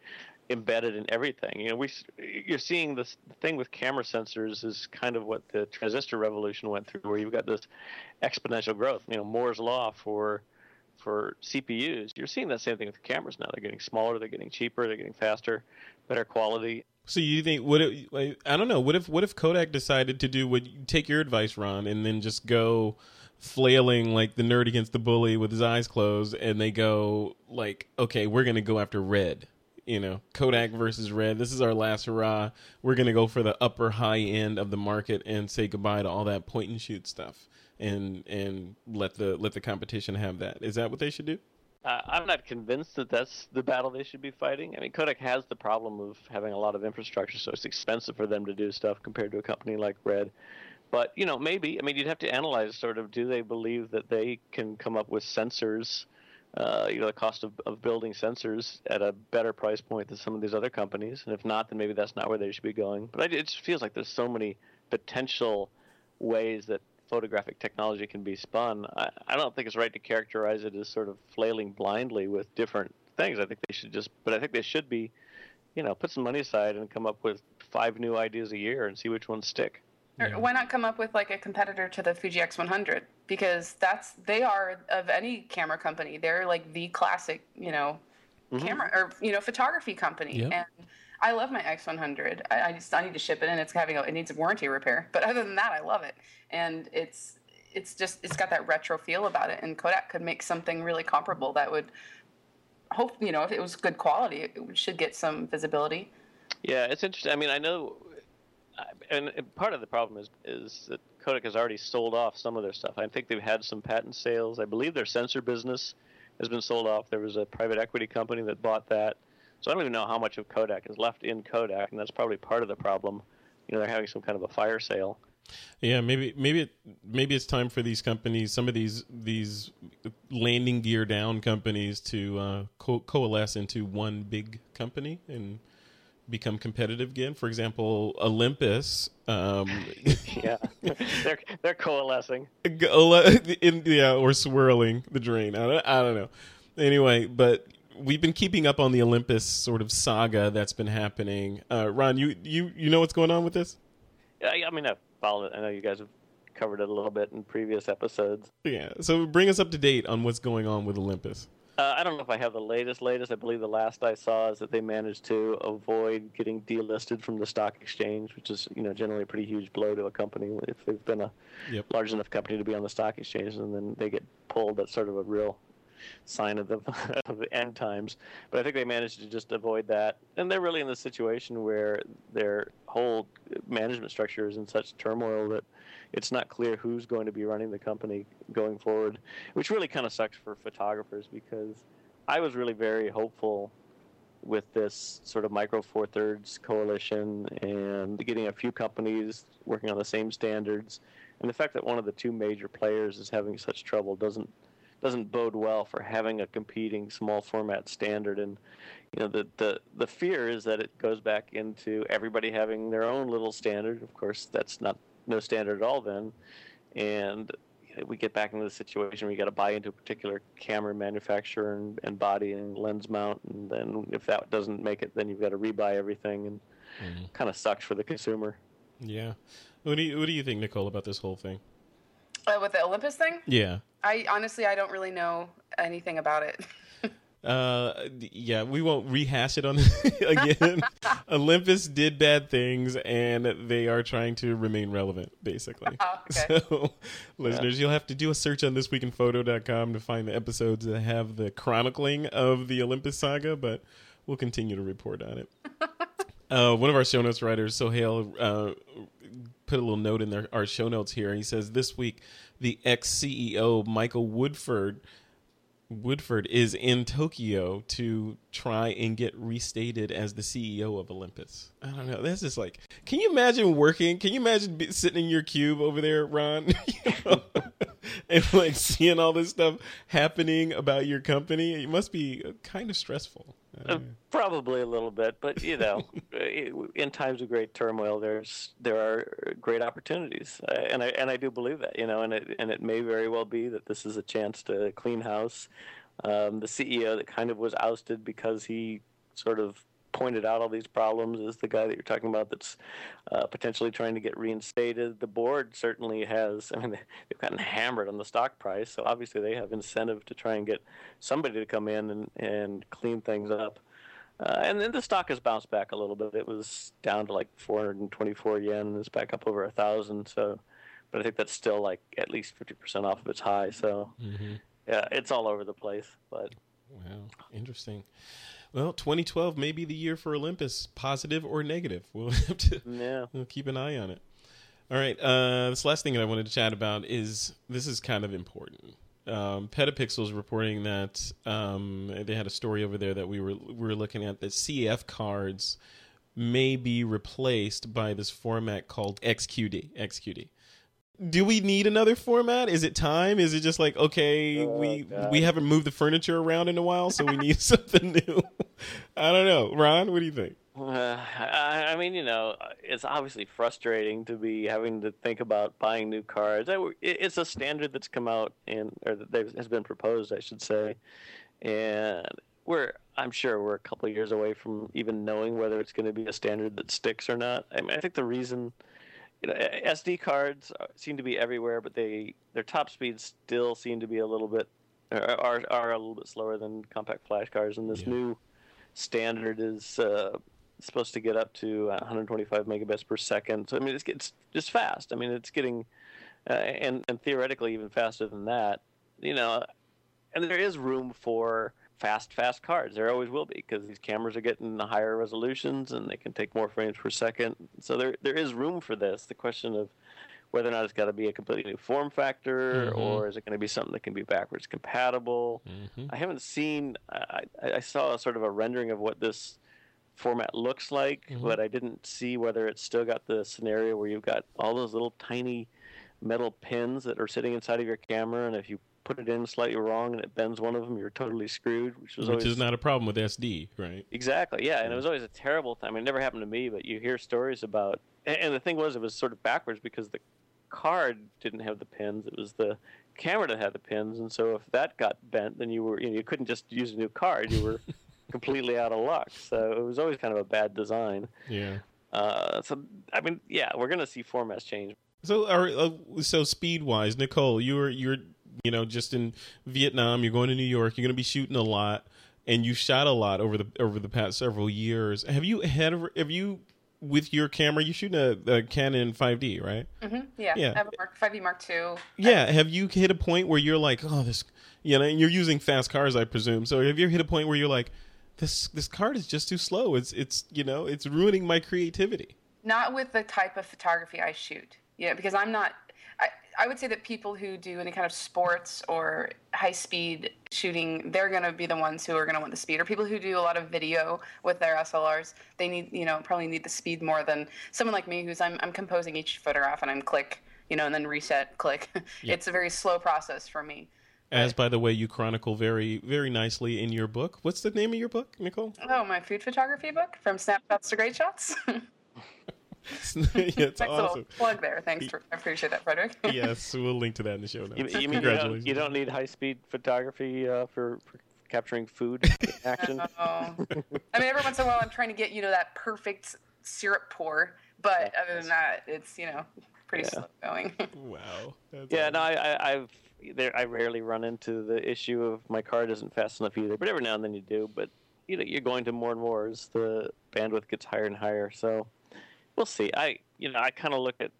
embedded in everything. You know, we you're seeing this thing with camera sensors is kind of what the transistor revolution went through, where you've got this exponential growth. You know, Moore's law for for CPUs. You're seeing that same thing with cameras now. They're getting smaller, they're getting cheaper, they're getting faster, better quality. So you think what? If, I don't know. What if what if Kodak decided to do what? Take your advice, Ron, and then just go flailing like the nerd against the bully with his eyes closed, and they go like, okay, we're gonna go after Red. You know, Kodak versus Red. This is our last hurrah. We're gonna go for the upper high end of the market and say goodbye to all that point and shoot stuff, and and let the let the competition have that. Is that what they should do? Uh, I'm not convinced that that's the battle they should be fighting. I mean, Kodak has the problem of having a lot of infrastructure, so it's expensive for them to do stuff compared to a company like Red. But you know, maybe I mean, you'd have to analyze sort of do they believe that they can come up with sensors, uh, you know, the cost of, of building sensors at a better price point than some of these other companies, and if not, then maybe that's not where they should be going. But I, it just feels like there's so many potential ways that photographic technology can be spun. I, I don't think it's right to characterize it as sort of flailing blindly with different things. I think they should just, but I think they should be, you know, put some money aside and come up with five new ideas a year and see which ones stick. Yeah. why not come up with like a competitor to the Fuji X100? Because that's they are of any camera company. They're like the classic, you know, Mm-hmm. camera or you know photography company. Yep. And I love my X100. I, I just I need to ship it, and it's having a, it needs a warranty repair. But other than that, I love it, and it's it's just it's got that retro feel about it. And Kodak could make something really comparable that would hope you know if it was good quality, it should get some visibility. Yeah, it's interesting. I mean, I know, and part of the problem is is that Kodak has already sold off some of their stuff. I think they've had some patent sales. I believe their sensor business has been sold off. There was a private equity company that bought that. So I don't even know how much of Kodak is left in Kodak, and that's probably part of the problem. You know, they're having some kind of a fire sale. Yeah, maybe maybe it, maybe it's time for these companies, some of these these landing gear down companies, to uh, co- coalesce into one big company and become competitive again. For example, Olympus. Um, yeah, they're they're coalescing. In, yeah, or swirling the drain. I don't, I don't know. Anyway, but we've been keeping up on the Olympus sort of saga that's been happening. Uh, Ron, you you you know what's going on with this? Yeah, I mean I've followed it. I know you guys have covered it a little bit in previous episodes. Yeah, so bring us up to date on what's going on with Olympus. Uh, I don't know if I have the latest latest. I believe the last I saw is that they managed to avoid getting delisted from the stock exchange, which is you know generally a pretty huge blow to a company if they've been a yep. large enough company to be on the stock exchange, and then they get pulled. That's sort of a real sign of the of the end times. But I think they managed to just avoid that, and they're really in the situation where their whole management structure is in such turmoil that it's not clear who's going to be running the company going forward, which really kind of sucks for photographers because I was really very hopeful with this sort of micro four thirds coalition and getting a few companies working on the same standards. And the fact that one of the two major players is having such trouble doesn't doesn't bode well for having a competing small format standard. And you know, the the the fear is that it goes back into everybody having their own little standard. Of course, that's not no standard at all then, and we get back into the situation where you got to buy into a particular camera manufacturer and, and body and lens mount, and then if that doesn't make it, then you've got to rebuy everything, and mm-hmm. kind of sucks for the consumer. Yeah. What do you What do you think, Nicole, about this whole thing? Uh, with the Olympus thing? Yeah. I honestly I don't really know anything about it. uh, yeah, we won't rehash it on again. Olympus did bad things, and they are trying to remain relevant, basically. Oh, okay. So, listeners, yeah. you'll have to do a search on thisweekinphoto.com to find the episodes that have the chronicling of the Olympus saga, but we'll continue to report on it. uh, one of our show notes writers, Sohail, uh, put a little note in our show notes here. He says this week the ex CEO Michael Woodford Woodford is in Tokyo to try and get restated as the CEO of Olympus. I don't know. That's just like, can you imagine working? Can you imagine sitting in your cube over there, Ron, you know, and like seeing all this stuff happening about your company? It must be kind of stressful. Uh, probably a little bit, but you know, in times of great turmoil, there's there are great opportunities, uh, and I and I do believe that, you know, and it and it may very well be that this is a chance to clean house. Um, the CEO that kind of was ousted because he sort of pointed out all these problems is the guy that you're talking about that's uh, potentially trying to get reinstated. The board certainly has, I mean, they've gotten hammered on the stock price, so obviously they have incentive to try and get somebody to come in and, and clean things up. Uh, and then the stock has bounced back a little bit. It was down to like 424 yen, and it's back up over a thousand. So, but I think that's still like at least 50% off of its high. So, mm-hmm. yeah, it's all over the place. But wow, interesting. Well, 2012 may be the year for Olympus, positive or negative. We'll have to yeah. we'll keep an eye on it. All right. Uh, this last thing that I wanted to chat about is this is kind of important. Um, Petapixel is reporting that um, they had a story over there that we were we were looking at that CF cards may be replaced by this format called XQD. XQD do we need another format? Is it time? Is it just like okay, oh, we God. we haven't moved the furniture around in a while, so we need something new? I don't know, Ron. What do you think? Uh, I mean, you know, it's obviously frustrating to be having to think about buying new cards. It's a standard that's come out and or that has been proposed, I should say, and we're I'm sure we're a couple of years away from even knowing whether it's going to be a standard that sticks or not. I mean, I think the reason you know, SD cards seem to be everywhere, but they their top speeds still seem to be a little bit are are a little bit slower than compact flash cards. And this yeah. new standard is uh, supposed to get up to 125 megabits per second. So I mean, it's, it's just fast. I mean, it's getting, uh, and and theoretically even faster than that. You know, and there is room for fast, fast cards. There always will be because these cameras are getting the higher resolutions and they can take more frames per second. So there there is room for this. The question of whether or not it's got to be a completely new form factor Mhm. or is it going to be something that can be backwards compatible. Mhm. I haven't seen. I, I saw sort of a rendering of what this format looks like, Mhm. but I didn't see whether it's still got the scenario where you've got all those little tiny metal pins that are sitting inside of your camera, and if you put it in slightly wrong and it bends one of them, you're totally screwed. Which was Which always is not a problem with SD, right? Exactly, yeah, and it was always a terrible thing. I mean, it never happened to me, but you hear stories about. And, the thing was, it was sort of backwards because the card didn't have the pins; it was the camera that had the pins, and so if that got bent, then you were you, know, you couldn't just use a new card; you were completely out of luck. So it was always kind of a bad design. Yeah. Uh, so I mean, yeah, we're gonna see formats change. So, are, uh, so speed wise, Nicole, you're you're you know just in Vietnam. You're going to New York. You're going to be shooting a lot, and you shot a lot over the over the past several years. Have you had have you with your camera? you're shooting a, a Canon 5D, right? hmm Yeah. Yeah. I have a Mark 5D Mark II. Yeah. Have you hit a point where you're like, oh, this, you know, and you're using fast cars, I presume. So have you hit a point where you're like, this this card is just too slow. It's it's you know it's ruining my creativity. Not with the type of photography I shoot. Yeah, because I'm not. I, I would say that people who do any kind of sports or high speed shooting, they're going to be the ones who are going to want the speed. Or people who do a lot of video with their SLRs, they need, you know, probably need the speed more than someone like me who's I'm, I'm composing each photograph and I'm click, you know, and then reset, click. It's a very slow process for me. As by the way, you chronicle very very nicely in your book. What's the name of your book, Nicole? Oh, my food photography book from snapshots to great shots. yeah, it's nice awesome. little plug there. Thanks. For, I appreciate that, Frederick. yes, we'll link to that in the show notes. You, you mean you don't, Congratulations. you don't need high speed photography uh, for, for capturing food action? I mean, every once in a while, I'm trying to get you know that perfect syrup pour, but other than that, it's you know pretty Yeah. slow going. Wow. That's Yeah, awesome. no, I, I, I've there. I rarely run into the issue of my card isn't fast enough either, but every now and then you do. But you know, you're going to more and more as the bandwidth gets higher and higher. So we'll see. I, you know, I kind of look at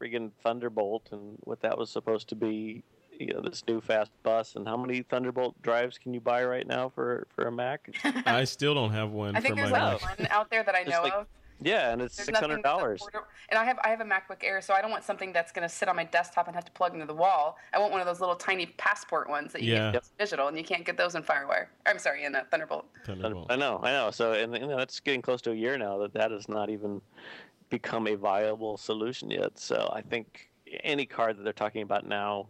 friggin' Thunderbolt and what that was supposed to be. You know, this new fast bus, and how many Thunderbolt drives can you buy right now for for a Mac? I still don't have one I think for there's my like Mac. one out there that I know like- of. Yeah, and it's There's six nothing hundred that's dollars. And I have I have a MacBook Air, so I don't want something that's going to sit on my desktop and have to plug into the wall. I want one of those little tiny passport ones that you Yeah. get digital, and you can't get those in FireWire. I'm sorry, in uh, Thunderbolt. Thunderbolt. I know, I know. So, and you know, it's getting close to a year now that that has not even become a viable solution yet. So, I think any card that they're talking about now,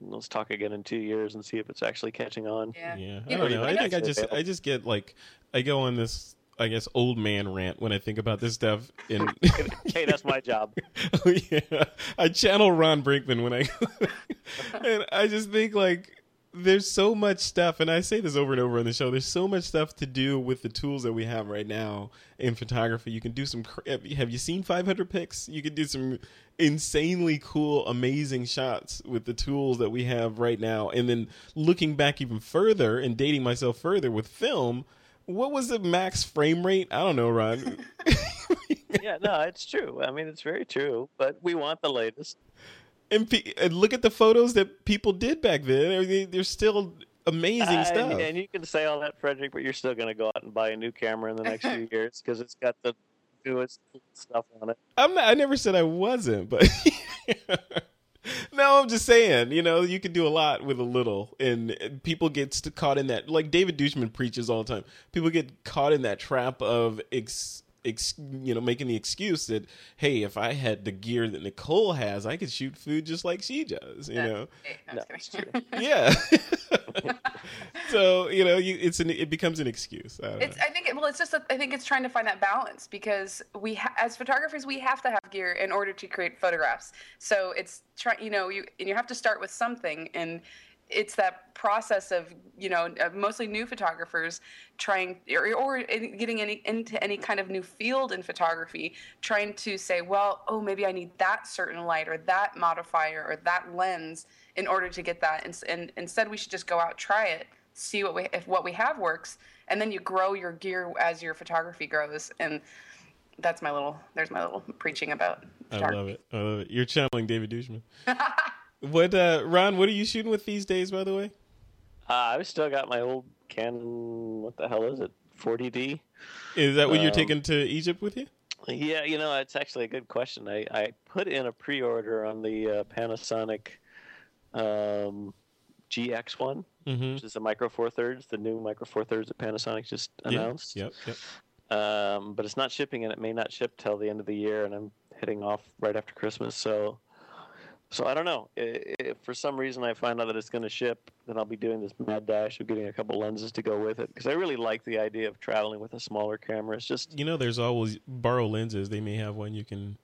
let's talk again in two years and see if it's actually catching on. Yeah. Yeah, I don't know, know. I I think I just I just get like I go on this I guess old man rant when I think about this stuff. And hey, that's my job. oh yeah, I channel Ron Brinkman when I and I just think like there's so much stuff, and I say this over and over on the show. There's so much stuff to do with the tools that we have right now in photography. You can do some. Have you seen 500px? You can do some insanely cool, amazing shots with the tools that we have right now. And then looking back even further and dating myself further with film. What was the max frame rate? I don't know, Ron. yeah, no, it's true. I mean, it's very true. But we want the latest. and, pe- and look at the photos that people did back then. They're still amazing Uh, stuff. And, and you can say all that, Frederick, but you're still going to go out and buy a new camera in the next few years because it's got the newest stuff on it. I'm not, I never said I wasn't, but no, I'm just saying. You know, you can do a lot with a little, and and people get caught in that. Like David duChemin preaches all the time. People get caught in that trap of. Ex- Ex, you know, making the excuse that hey, if I had the gear that Nicole has, I could shoot food just like she does. You know, Hey, no, No, I'm it's just kidding. yeah. so you know, you, it's an it becomes an excuse. I It's. I think. It, well, it's just. A, I think it's trying to find that balance because we, ha- as photographers, we have to have gear in order to create photographs. So it's trying. You know, you and you have to start with something, and it's that process of you know mostly new photographers trying or, or getting any into any kind of new field in photography trying to say well oh maybe i need that certain light or that modifier or that lens in order to get that and, and instead we should just go out try it see what we if what we have works, and then you grow your gear as your photography grows. And that's my little there's my little preaching about. I love it. I love it. You're channeling David duChemin. what, uh, Ron? What are you shooting with these days? By the way, uh, I've still got my old Canon. What the hell is it? 40D. Is that what Um, you're taking to Egypt with you? Yeah, you know, it's actually a good question. I, I put in a pre-order on the uh, Panasonic um, GX one, Mm-hmm. which is the Micro Four Thirds, the new Micro Four Thirds that Panasonic just announced. Yep. Yep. Um, but it's not shipping, and it may not ship till the end of the year, and I'm heading off right after Christmas. So, so I don't know. If for some reason I find out that it's going to ship, then I'll be doing this mad dash of getting a couple lenses to go with it because I really like the idea of traveling with a smaller camera. It's just You know, there's always borrow lenses. They may have one you can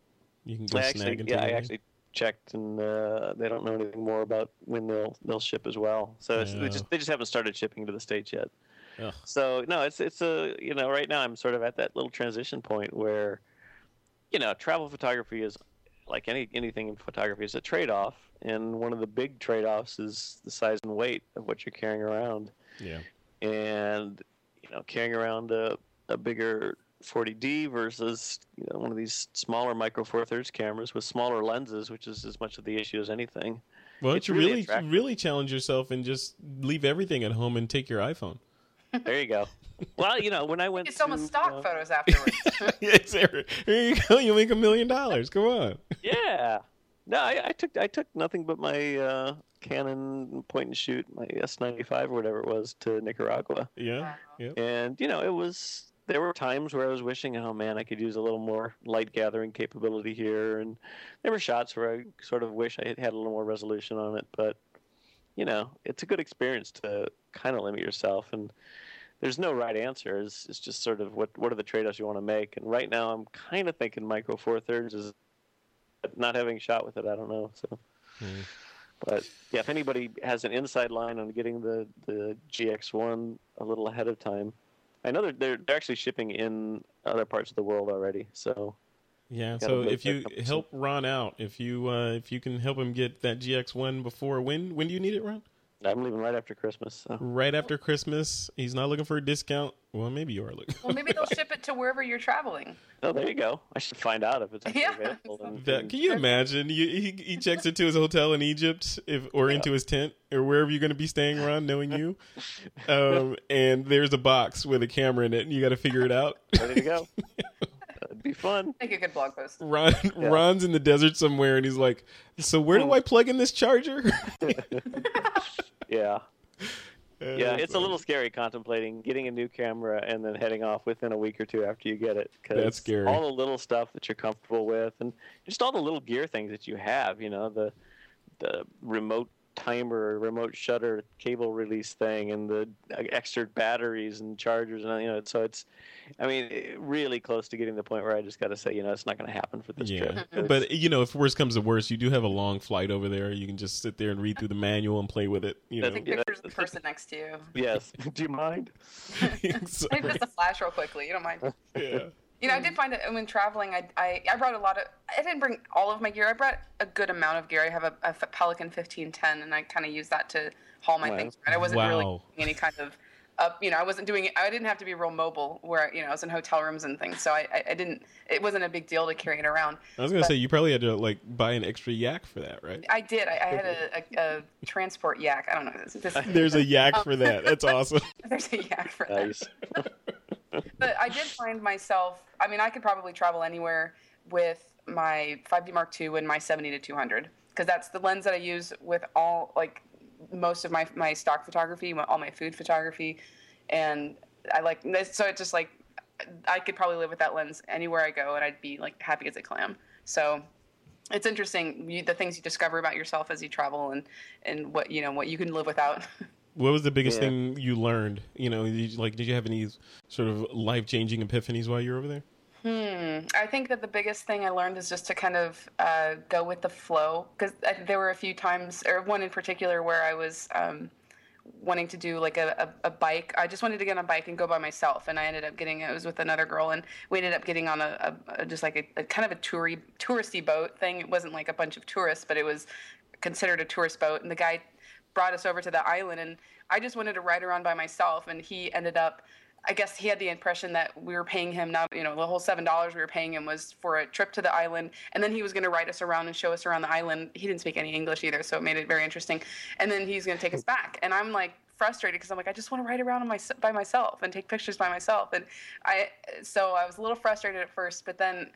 you can go I snag actually, yeah, I actually checked, and uh, they don't know anything more about when they'll they'll ship as well. So Yeah. they just they just haven't started shipping to the states yet. Ugh. So no, it's it's a you know right now I'm sort of at that little transition point where, you know, travel photography is like any anything in photography is a trade off, and one of the big trade offs is the size and weight of what you're carrying around Yeah. and you know carrying around a, a bigger 40D versus you know one of these smaller micro four thirds cameras with smaller lenses, which is as much of the issue as anything. Why don't It's you really really really challenge yourself and just leave everything at home and take your iPhone? There you go. well, you know when I went It's almost stock uh, photos afterwards. yes, here here you go. You'll make a million dollars. Come on. yeah. No, I, I took I took nothing but my uh, Canon point and shoot, my S95 or whatever it was, to Nicaragua, Yeah. Wow. Yep. and you know it was. There were times where I was wishing, oh man, I could use a little more light gathering capability here, and there were shots where I sort of wish I had had a little more resolution on it. But you know, it's a good experience to kind of limit yourself, and there's no right answer. It's, it's just sort of what what are the trade-offs you want to make. And right now, I'm kind of thinking micro four thirds is not having shot with it. I don't know. So, Hmm. but yeah, if anybody has an inside line on getting the the GX1 a little ahead of time, I know they're they're, they're actually shipping in other parts of the world already. So Yeah. So if you help Ron out, if you uh, if you can help him get that GX one before when when do you need it, Ron? I'm leaving right after Christmas. So. Right after Christmas. He's not looking for a discount. Well, maybe you are looking. well, maybe they'll ship it to wherever you're traveling. Oh, there you go. I should find out if it's actually Yeah. available. and- That, can you imagine? You, he, he checks into his hotel in Egypt, if or into his tent or wherever you're going to be staying, Ron, knowing you. Um, and there's a box with a camera in it, and you got to figure it out. Ready to go. That'd be fun. Make a good blog post. Ron, Ron's in the desert somewhere, and he's like, "So where do I plug in this charger?" Yeah. Yeah, it's a little scary contemplating getting a new camera and then heading off within a week or two after you get it. 'cause That's scary. All the little stuff that you're comfortable with, and just all the little gear things that you have. You know, the the remote timer, remote shutter, cable release thing, and the uh, extra batteries and chargers, and you know. So it's, I mean, really close to getting to the point where I just got to say, you know, it's not going to happen for this Yeah, trip. 'cause- but you know, if worse comes to worse, you do have a long flight over there. You can just sit there and read through the manual and play with it. You know, Take Yeah, pictures of the person next to you. yes. Do you mind? So- Take just a flash real quickly. You don't mind. yeah. You know, I hmm. did find it when traveling. I, I I brought a lot of. I didn't bring all of my gear. I brought a good amount of gear. I have a, a Pelican 1510, and I kind of use that to haul my Wow. things. around. I wasn't really Wow. doing any kind of up. You know, I wasn't doing. I didn't have to be real mobile. Where you know, I was in hotel rooms and things. So I, I, I didn't. It wasn't a big deal to carry it around. I was gonna But- say you probably had to like buy an extra yak for that, right? I did. I, I had a, a, a transport yak. I don't know. This, this, There's a yak for that. That's awesome. there's a yak for that. But I did find myself. I mean, I could probably travel anywhere with my 5D Mark II and my 70 to 200 because that's the lens that I use with all like most of my my stock photography, all my food photography, and I like so it's just like I could probably live with that lens anywhere I go, and I'd be like happy as a clam. So it's interesting you, the things you discover about yourself as you travel and and what you know what you can live without. What was the biggest Yeah. thing you learned? You know, did you, like, did you have any sort of life changing epiphanies while you were over there? Hmm. I think that the biggest thing I learned is just to kind of uh, go with the flow because there were a few times, or one in particular, where I was um, wanting to do like a, a, a bike. I just wanted to get on a bike and go by myself, and I ended up getting. It was with another girl, and we ended up getting on a, a, a just like a, a kind of a toury touristy boat thing. It wasn't like a bunch of tourists, but it was considered a tourist boat, and the guy brought us over to the island, and I just wanted to ride around by myself, and he ended up. I guess he had the impression that we were paying him not, you know, the whole seven dollars we were paying him was for a trip to the island, and then he was going to ride us around and show us around the island. He didn't speak any English either, so it made it very interesting. And then he's going to take us back, and I'm like frustrated because I'm like, I just want to ride around my, by myself and take pictures by myself, and I, so I was a little frustrated at first, but then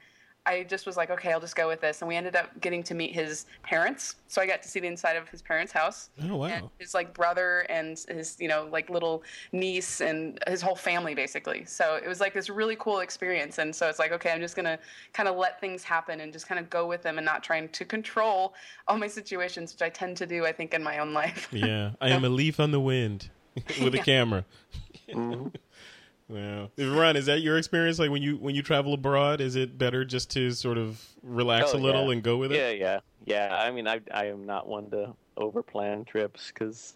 I just was like, okay, I'll just go with this. And we ended up getting to meet his parents. So I got to see the inside of his parents' house. Oh wow! And his like brother and his you know like little niece and his whole family basically. So it was like this really cool experience. And so it's like, okay, I'm just gonna kind of let things happen and just kind of go with them and not trying to control all my situations, which I tend to do, I think, in my own life. yeah, I am a leaf on the wind with a camera. Mm-hmm. Wow. Ron, is that your experience? Like when you when you travel abroad, is it better just to sort of relax Oh, a little yeah. and go with it? Yeah, yeah, yeah. I mean, I I am not one to overplan trips because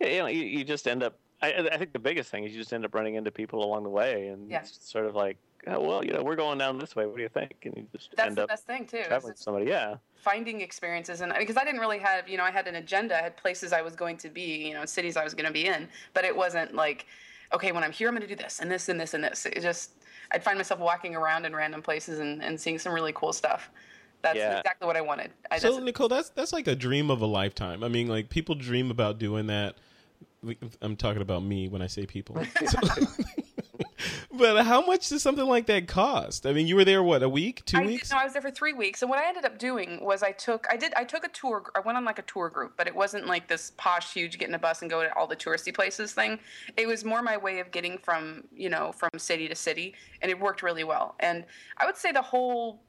you know you, you just end up. I I think the biggest thing is you just end up running into people along the way, and Yeah. it's sort of like, oh, well, you know, we're going down this way. What do you think? And you just That's end the up best thing too. traveling with somebody. Yeah, finding experiences and because I didn't really have, you know, I had an agenda, I had places I was going to be, you know, cities I was going to be in, but it wasn't like, okay, when I'm here, I'm going to do this and this and this and this. It just, I'd find myself walking around in random places and, and seeing some really cool stuff. That's Yeah. exactly what I wanted. I So just, Nicole, that's that's like a dream of a lifetime. I mean, like people dream about doing that. I'm talking about me when I say people. but how much does something like that cost? I mean, you were there what a week, two I, weeks? No, I was there for three weeks, and what I ended up doing was I took I did I took a tour. I went on like a tour group, but it wasn't like this posh, huge get in a bus and go to all the touristy places thing. It was more my way of getting from you know from city to city, and it worked really well. And I would say the whole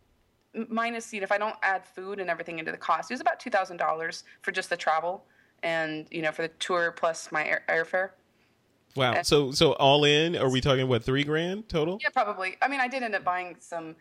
minus you know, if I don't add food and everything into the cost, it was about two thousand dollars for just the travel and you know for the tour plus my air, airfare. Wow. So so all in, are we talking what three grand total? Yeah, probably. I mean, I did end up buying some.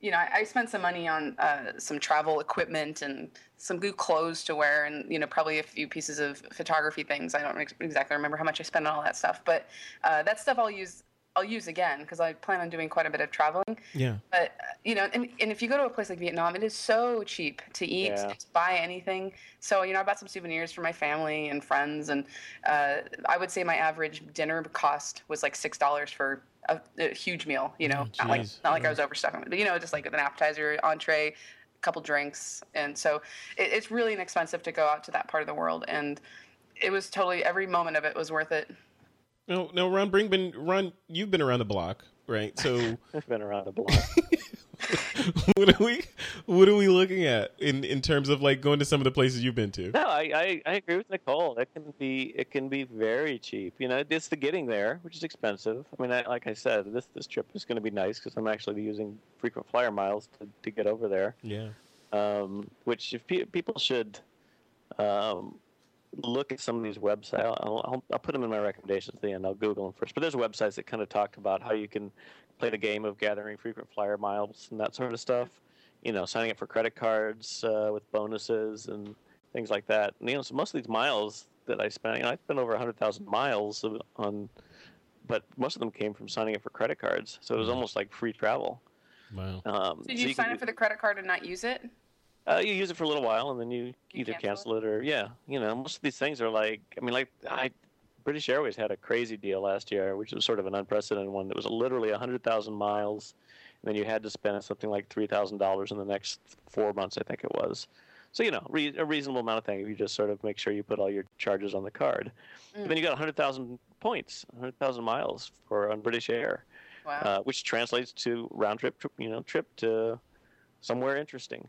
You know, I, I spent some money on uh, some travel equipment and some good clothes to wear, and you know, probably a few pieces of photography things. I don't ex- exactly remember how much I spent on all that stuff, but uh, that stuff I'll use. I'll use again because I plan on doing quite a bit of traveling. Yeah. But you know, and, and if you go to a place like Vietnam, it is so cheap to eat, Yeah. to buy anything. So you know, I bought some souvenirs for my family and friends, and uh, I would say my average dinner cost was like six dollars for a, a huge meal. You know, Oh, not like not like I was overstuffing, but you know, just like an appetizer, entree, a couple drinks, and so it, it's really inexpensive to go out to that part of the world, and it was totally every moment of it was worth it. No, no, Ron Brinkman, Ron, you've been around the block, right? So I've been around the block. what are we what are we looking at in in terms of like going to some of the places you've been to? No, I, I, I agree with Nicole. It can be it can be very cheap. You know, it's the getting there, which is expensive. I mean, I, like I said, this this trip is going to be nice because I'm actually using frequent flyer miles to, to get over there. Yeah. Um, which if pe- people should um, look at some of these websites, I'll, I'll, I'll put them in my recommendations at the end. I'll Google them first. But there's websites that kind of talk about how you can play the game of gathering frequent flyer miles and that sort of stuff. You know, signing up for credit cards uh, with bonuses and things like that. And, you know, so most of these miles that I spent, you know, I spent over 100,000 miles on, but most of them came from signing up for credit cards. So it was almost like free travel. Wow. Um, Did so you sign up for the credit card and not use it? Uh, you use it for a little while and then you You either cancel cancel it or yeah, you know, most of these things are like I mean, like I, British Airways had a crazy deal last year, which was sort of an unprecedented one. That was literally hundred thousand miles, and then you had to spend something like three thousand dollars in the next four months, I think it was. So you know, re- a reasonable amount of thing if you just sort of make sure you put all your charges on the card. But then you got hundred thousand points, hundred thousand miles for on British Air, Wow. uh, which translates to round trip, trip, you know, trip to somewhere interesting.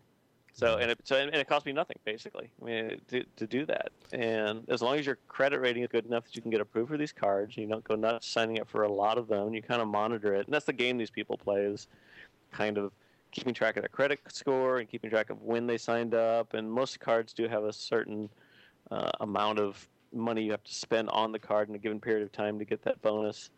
So and it so and it cost me nothing basically. I mean to, to do that, and as long as your credit rating is good enough that you can get approved for these cards, you don't go nuts signing up for a lot of them. You kind of monitor it, and that's the game these people play is kind of keeping track of their credit score and keeping track of when they signed up. And most cards do have a certain uh, amount of money you have to spend on the card in a given period of time to get that bonus.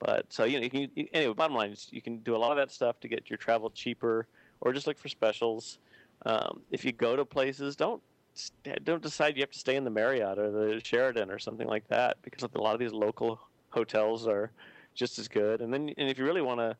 But so you know, you can you, anyway. Bottom line is you can do a lot of that stuff to get your travel cheaper, or just look for specials. Um, if you go to places, don't don't decide you have to stay in the Marriott or the Sheraton or something like that, because a lot of these local hotels are just as good. And then, and if you really want to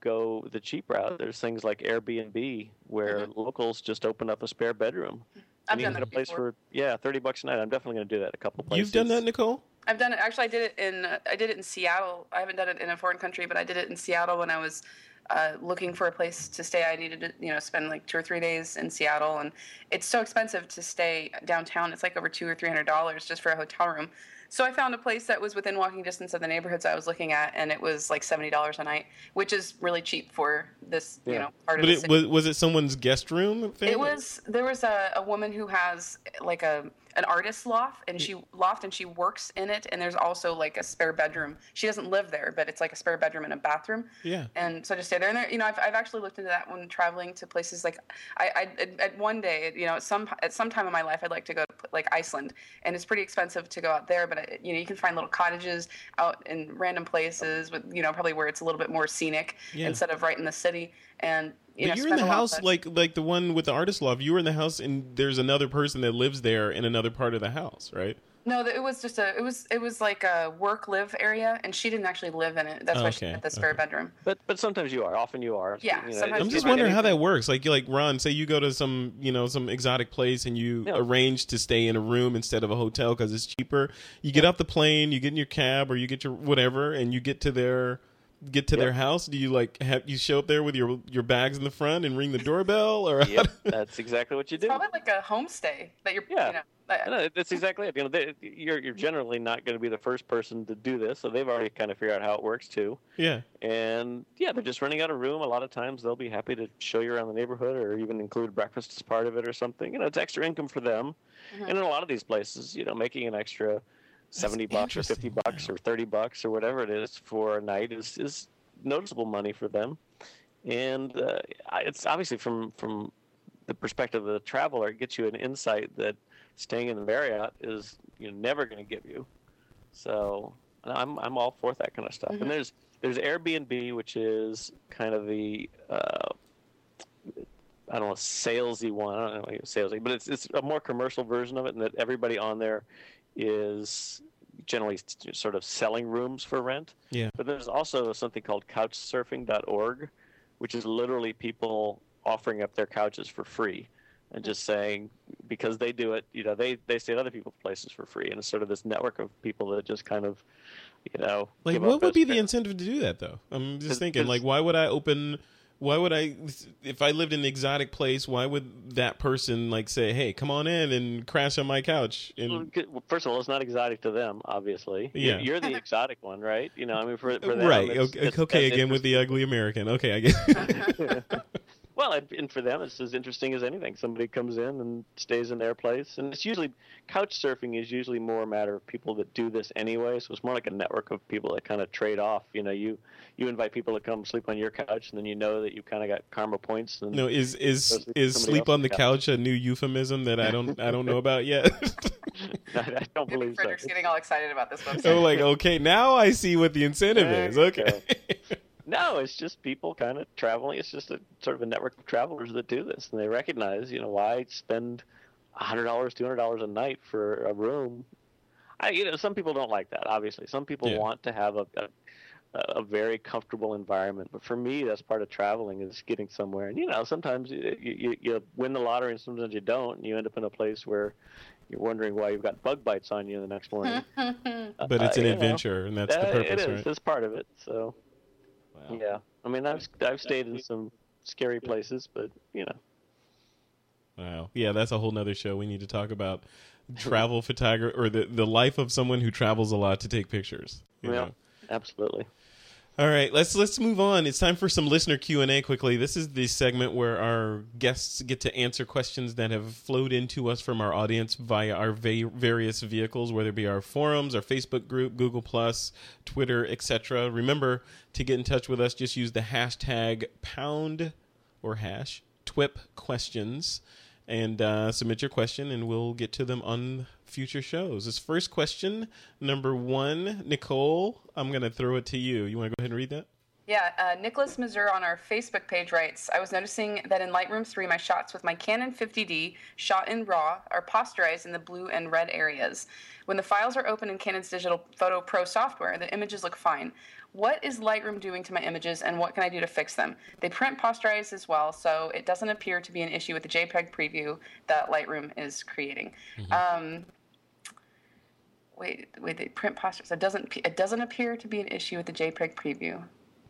go the cheap route, there's things like Airbnb where locals just open up a spare bedroom. I've and you done can that get a place before. for yeah thirty bucks a night. I'm definitely going to do that a couple places. You've done that, Nicole? I've done it. Actually, I did it in uh, I did it in Seattle. I haven't done it in a foreign country, but I did it in Seattle when I was uh, looking for a place to stay. I needed to, you know, spend like two or three days in Seattle, and it's so expensive to stay downtown. It's like over two or three hundred dollars just for a hotel room. So I found a place that was within walking distance of the neighborhoods I was looking at, and it was like seventy dollars a night, which is really cheap for this, you know, part of But the it city. was was it someone's guest room? Thing? It was there was a, a woman who has like a an artist's loft and she loft and she works in it and there's also like a spare bedroom. She doesn't live there, but it's like a spare bedroom and a bathroom. Yeah. And so I just stay there. And there, you know, I've, I've actually looked into that when traveling to places like I, I at- one day, you know, at some at some time in my life, I'd like to go to like Iceland, and it's pretty expensive to go out there. But I, you know, you can find little cottages out in random places with you know probably where it's a little bit more scenic Yeah. instead of right in the city. And you But know, you're in the house less. like like the one with the artist love. You were in the house, and there's another person that lives there in another part of the house, right? No, it was just a. It was it was like a work live area, and she didn't actually live in it. That's why she had the spare okay. bedroom. But but sometimes you are. Often you are. Yeah, You know, I'm just wondering how that works. Like you like Ron, say you go to some you know some exotic place and you Yeah. arrange to stay in a room instead of a hotel because it's cheaper. You get off the plane, you get in your cab or you get your whatever, and you get to their get to their house. Do you like have you show up there with your your bags in the front and ring the doorbell or? Yep, that's exactly what you do. Probably like a homestay that you're. Yeah. You know, that- No, that's exactly it. You know, they, you're you're generally not going to be the first person to do this, so they've already kind of figured out how it works too. yeah. And yeah, they're just renting out a room. A lot of times they'll be happy to show you around the neighborhood, or even include breakfast as part of it, or something. You know, it's extra income for them. Mhm. And in a lot of these places, you know, making an extra seventy bucks or fifty interesting. bucks or thirty bucks or whatever it is for a night is is noticeable money for them. And uh, it's obviously from from the perspective of the traveler, it gets you an insight that staying in the Marriott is you know, never going to give you. So I'm I'm all for that kind of stuff. Mhm. And there's there's Airbnb, which is kind of the uh, I don't know salesy one. I don't know salesy, but it's it's a more commercial version of it, and that everybody on there is generally sort of selling rooms for rent. Yeah. But there's also something called Couchsurfing.org, which is literally people offering up their couches for free and just saying because they do it, you know, they they stay at other people's places for free, and it's sort of this network of people that just kind of, you know, Like, what would be the incentive to do that, though? I'm just thinking, like, why would I open? Why would I, if I lived in an exotic place, why would that person like say, "Hey, come on in and crash on my couch"? And well, First of all, it's not exotic to them, obviously. You- Yeah. You're the exotic one, right? You know, I mean, for, for uh, them, right, it's- okay, it's okay as again with the ugly American. Okay, I get. Well, and, and for them, it's as interesting as anything. Somebody comes in and stays in their place, and it's usually couch surfing is usually more a matter of people that do this anyway. So it's more like a network of people that kind of trade off. You know, you you invite people to come sleep on your couch, and then you know that you kind of got karma points. And no, is is sleep is sleep on the else's couch a new euphemism that I don't I don't know about yet? I, I don't Maybe believe so. Frederick's getting all excited about this website. oh, like okay, now I see what the incentive is. Okay. No, it's just people kind of traveling. It's just a sort of a network of travelers that do this, and they recognize, you know, why spend hundred dollars, two hundred dollars a night for a room. I, you know, some people don't like that. Obviously, some people Yeah. want to have a, a a very comfortable environment. But for me, that's part of traveling is getting somewhere. And you know, sometimes you, you, you win the lottery, and sometimes you don't, and you end up in a place where you're wondering why you've got bug bites on you the next morning. but it's Uh, an know, adventure, and that's the that- purpose, It is. right? That's part of it. So. Wow. Yeah, I mean, I've I've stayed in some scary places, but you know, Wow. Yeah, that's a whole nother show. We need to talk about travel photography or the, the life of someone who travels a lot to take pictures. you Yeah. know? absolutely. All right, let's let's move on. It's time for some listener Q and A quickly. This is the segment where our guests get to answer questions that have flowed into us from our audience via our va- various vehicles, whether it be our forums, our Facebook group, Google Plus, Twitter, etc. Remember to get in touch with us. Just use the hashtag pound or hash twip questions and uh, submit your question, and we'll get to them on future shows. This first question, number one, Nicole, I'm going to throw it to you. You want to go ahead and read that? Yeah, uh, Nicholas Mazur on our Facebook page writes I was noticing that in Lightroom 3, my shots with my Canon 50D shot in RAW are posterized in the blue and red areas. When the files are open in Canon's Digital Photo Pro software, the images look fine. What is Lightroom doing to my images and what can I do to fix them? They print posterized as well, so it doesn't appear to be an issue with the JPEG preview that Lightroom is creating. Mm-hmm. Um, wait, wait, they print posterized. It doesn't. It doesn't appear to be an issue with the JPEG preview.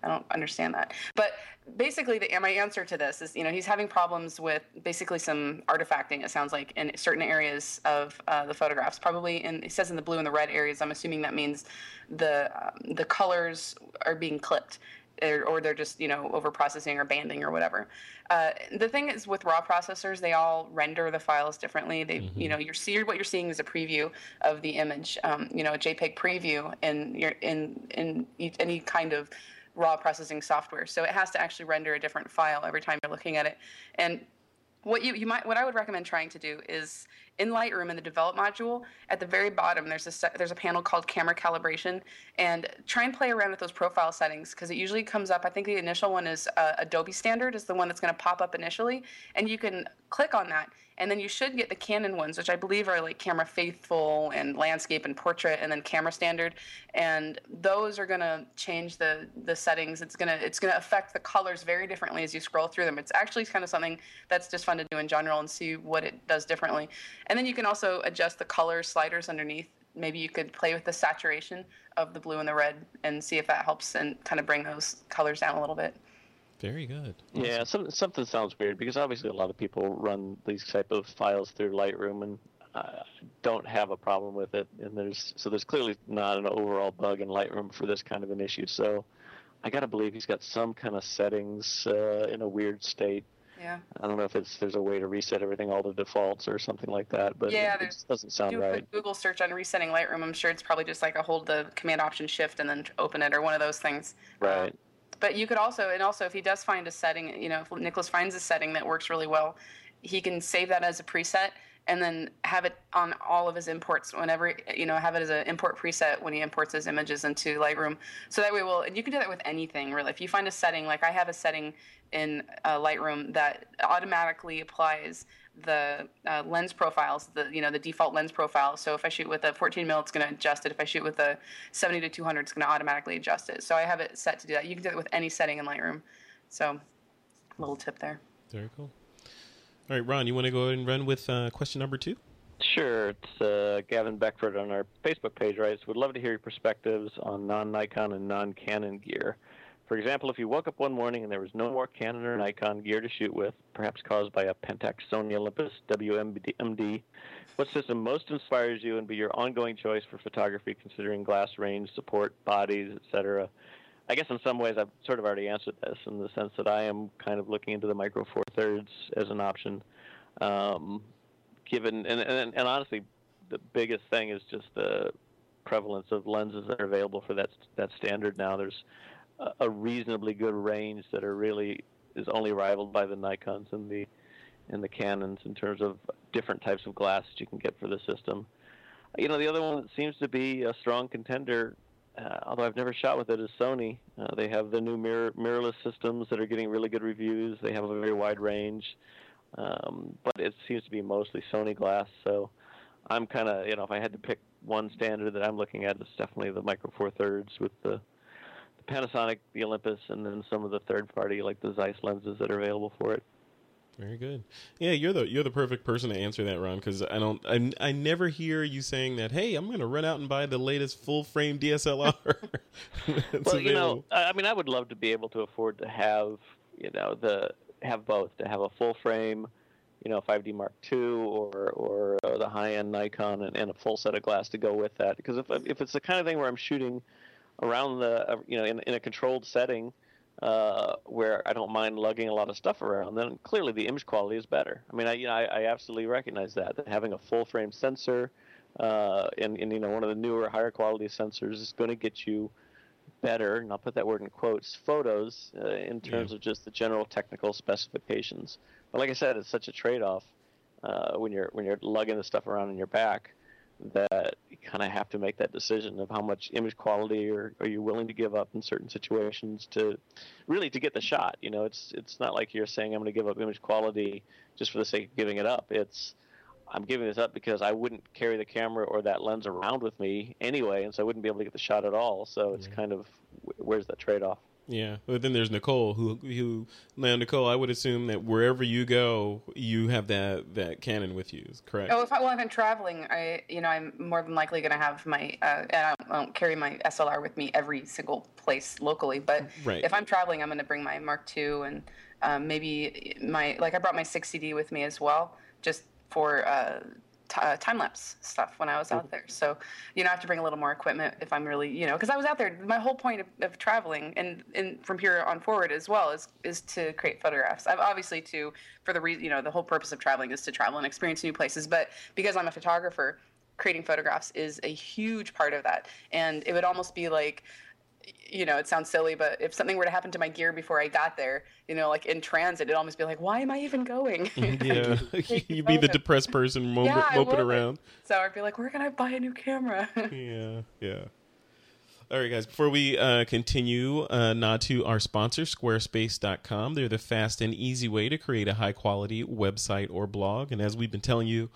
I don't understand that. But basically, the, my answer to this is, you know, he's having problems with basically some artifacting. It sounds like in certain areas of uh, the photographs. Probably in it says in the blue and the red areas. I'm assuming that means the um, the colors are being clipped. Or, they're just you know over processing or banding or whatever. Uh, the thing is with raw processors, they all render the files differently. They mm-hmm. you know you're see what you're seeing is a preview of the image. Um, you know a JPEG preview in your in in any kind of raw processing software. So it has to actually render a different file every time you're looking at it. And what you, you might what I would recommend trying to do is in Lightroom in the develop module at the very bottom there's a there's a panel called camera calibration. And try and play around with those profile settings because it usually comes up I think the initial one is uh, Adobe standard is the one that's going to pop up initially. And you can click on that and then you should get the Canon ones, which I believe are like camera faithful and landscape and portrait, and then camera standard. And those are gonna change the the settings. It's gonna it's gonna affect the colors very differently as you scroll through them. It's actually kind of something that's just fun to do in general and see what it does differently. And then you can also adjust the color sliders underneath maybe you could play with the saturation of the blue and the red and see if that helps and kind of bring those colors down a little bit. Very good. Awesome. Yeah, some, something sounds weird because obviously a lot of people run these type of files through Lightroom and uh, don't have a problem with it. And there's so there's clearly not an overall bug in Lightroom for this kind of an issue. So I got to believe he's got some kind of settings uh, in a weird state. Yeah. I don't know if it's there's a way to reset everything all to defaults or something like that, but yeah, it, it doesn't sound do right. a Google search on resetting Lightroom. I'm sure it's probably just like a hold the Command Option Shift and then open it or one of those things. Right. Um, but you could also, and also if he does find a setting, you know, if Nicholas finds a setting that works really well, he can save that as a preset and then have it on all of his imports whenever you know have it as an import preset when he imports his images into lightroom so that way we'll and you can do that with anything really if you find a setting like i have a setting in uh, lightroom that automatically applies the uh, lens profiles, the you know the default lens profile. So if I shoot with a 14 mil, it's going to adjust it. If I shoot with a 70 to 200, it's going to automatically adjust it. So I have it set to do that. You can do it with any setting in Lightroom. So, little tip there. Very cool. All right, Ron, you want to go ahead and run with uh, question number two? Sure. It's uh, Gavin Beckford on our Facebook page writes, "Would love to hear your perspectives on non-Nikon and non-Canon gear." For example, if you woke up one morning and there was no more Canon or Nikon gear to shoot with, perhaps caused by a Pentax Sony Olympus WMD, what system most inspires you and be your ongoing choice for photography considering glass range, support, bodies, etc.? I guess in some ways I've sort of already answered this in the sense that I am kind of looking into the Micro Four Thirds as an option. Um, given and, and, and honestly, the biggest thing is just the prevalence of lenses that are available for that that standard now. There's a reasonably good range that are really is only rivaled by the Nikons and the and the Canons in terms of different types of glass that you can get for the system. You know, the other one that seems to be a strong contender, uh, although I've never shot with it, is Sony. Uh, they have the new mirror mirrorless systems that are getting really good reviews. They have a very wide range, um, but it seems to be mostly Sony glass. So I'm kind of, you know, if I had to pick one standard that I'm looking at, it's definitely the Micro Four Thirds with the Panasonic, the Olympus, and then some of the third party like the Zeiss lenses that are available for it. Very good. Yeah, you're the you're the perfect person to answer that, Ron, because I don't I, I never hear you saying that. Hey, I'm going to run out and buy the latest full frame DSLR. well, you know, I mean, I would love to be able to afford to have you know the have both to have a full frame, you know, 5D Mark II or or uh, the high end Nikon and, and a full set of glass to go with that. Because if if it's the kind of thing where I'm shooting around the uh, you know in, in a controlled setting uh, where I don't mind lugging a lot of stuff around, then clearly the image quality is better. I mean, I, you know, I, I absolutely recognize that that having a full frame sensor uh, and, and you know one of the newer higher quality sensors is going to get you better, and I'll put that word in quotes, photos uh, in terms yeah. of just the general technical specifications. But like I said, it's such a trade-off uh, when you're when you're lugging the stuff around in your back that you kind of have to make that decision of how much image quality are, are you willing to give up in certain situations to really to get the shot. You know, it's it's not like you're saying I'm going to give up image quality just for the sake of giving it up. It's I'm giving this up because I wouldn't carry the camera or that lens around with me anyway, and so I wouldn't be able to get the shot at all. So it's kind of where's that trade off? Yeah, but then there's Nicole, who who now Nicole. I would assume that wherever you go, you have that that Canon with you, correct? Oh, if I, well, if I'm traveling, I you know I'm more than likely going to have my uh, and I don't, I don't carry my SLR with me every single place locally. But Right. if I'm traveling, I'm going to bring my Mark II and um, maybe my like I brought my 60D with me as well, just for uh, t- uh, time lapse stuff when I was out there. So you know I have to bring a little more equipment if I'm really you know because I was out there. My whole point of, of traveling and, and from here on forward as well is is to create photographs. I've obviously to for the reason you know the whole purpose of traveling is to travel and experience new places. But because I'm a photographer, creating photographs is a huge part of that. And it would almost be like you know, it sounds silly, but if something were to happen to my gear before I got there, you know, like in transit, it'd almost be like, why am I even going? yeah, you'd be the depressed person moping, Yeah, I moping around. so I'd be like, where can I buy a new camera? Yeah, yeah. All right, guys. Before we uh, continue, uh, nod to our sponsor, Squarespace.com. They're the fast and easy way to create a high quality website or blog. And as we've been telling you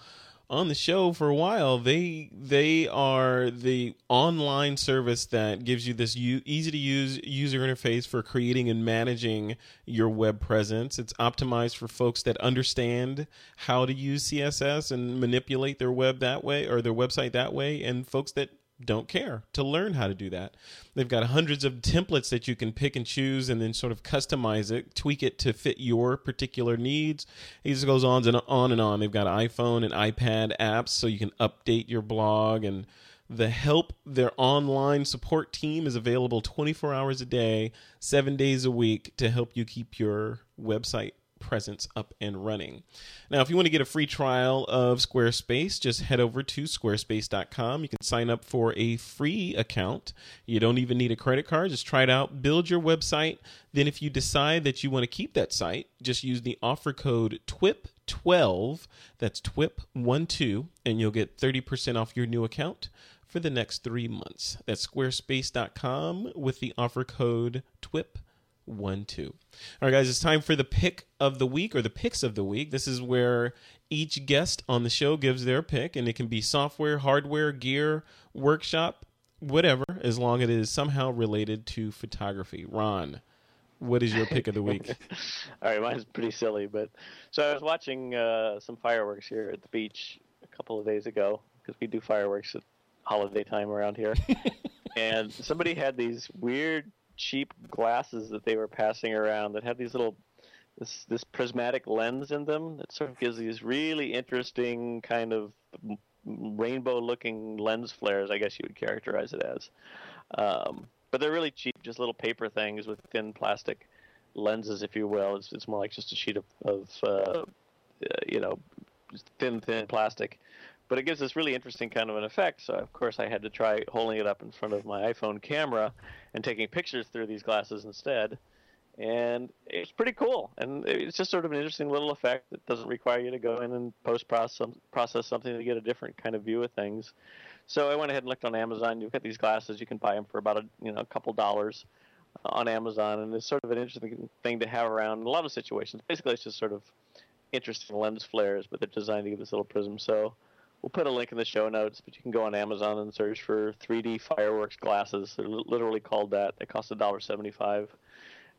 on the show for a while, they they are the online service that gives you this u- easy to use user interface for creating and managing your web presence. It's optimized for folks that understand how to use CSS and manipulate their web that way or their website that way, and folks that don't care to learn how to do that. They've got hundreds of templates that you can pick and choose and then sort of customize it, tweak it to fit your particular needs. It just goes on and on and on. They've got iPhone and iPad apps so you can update your blog and the help their online support team is available 24 hours a day, 7 days a week to help you keep your website presence up and running. Now, if you want to get a free trial of Squarespace, just head over to squarespace.com. You can sign up for a free account. You don't even need a credit card. Just try it out, build your website. Then, if you decide that you want to keep that site, just use the offer code TWIP12. That's TWIP12, and you'll get 30% off your new account for the next three months. That's squarespace.com with the offer code TWIP one two. All right, guys, it's time for the pick of the week or the picks of the week. This is where each guest on the show gives their pick, and it can be software, hardware, gear, workshop, whatever, as long as it is somehow related to photography. Ron, what is your pick of the week? All right, mine's pretty silly, but so I was watching uh, some fireworks here at the beach a couple of days ago because we do fireworks at holiday time around here, and somebody had these weird cheap glasses that they were passing around that had these little this this prismatic lens in them that sort of gives these really interesting kind of rainbow looking lens flares i guess you would characterize it as. Um, but they're really cheap just little paper things with thin plastic lenses if you will. It's, it's more like just a sheet of, of uh, uh, you know thin thin plastic but it gives this really interesting kind of an effect. So of course I had to try holding it up in front of my iPhone camera and taking pictures through these glasses instead. And it's pretty cool, and it's just sort of an interesting little effect that doesn't require you to go in and post process something to get a different kind of view of things. So I went ahead and looked on Amazon. You've got these glasses; you can buy them for about a you know a couple dollars on Amazon, and it's sort of an interesting thing to have around in a lot of situations. Basically, it's just sort of interesting lens flares, but they're designed to give this little prism. So we'll put a link in the show notes, but you can go on Amazon and search for 3D fireworks glasses. They're li- literally called that. They cost $1.75,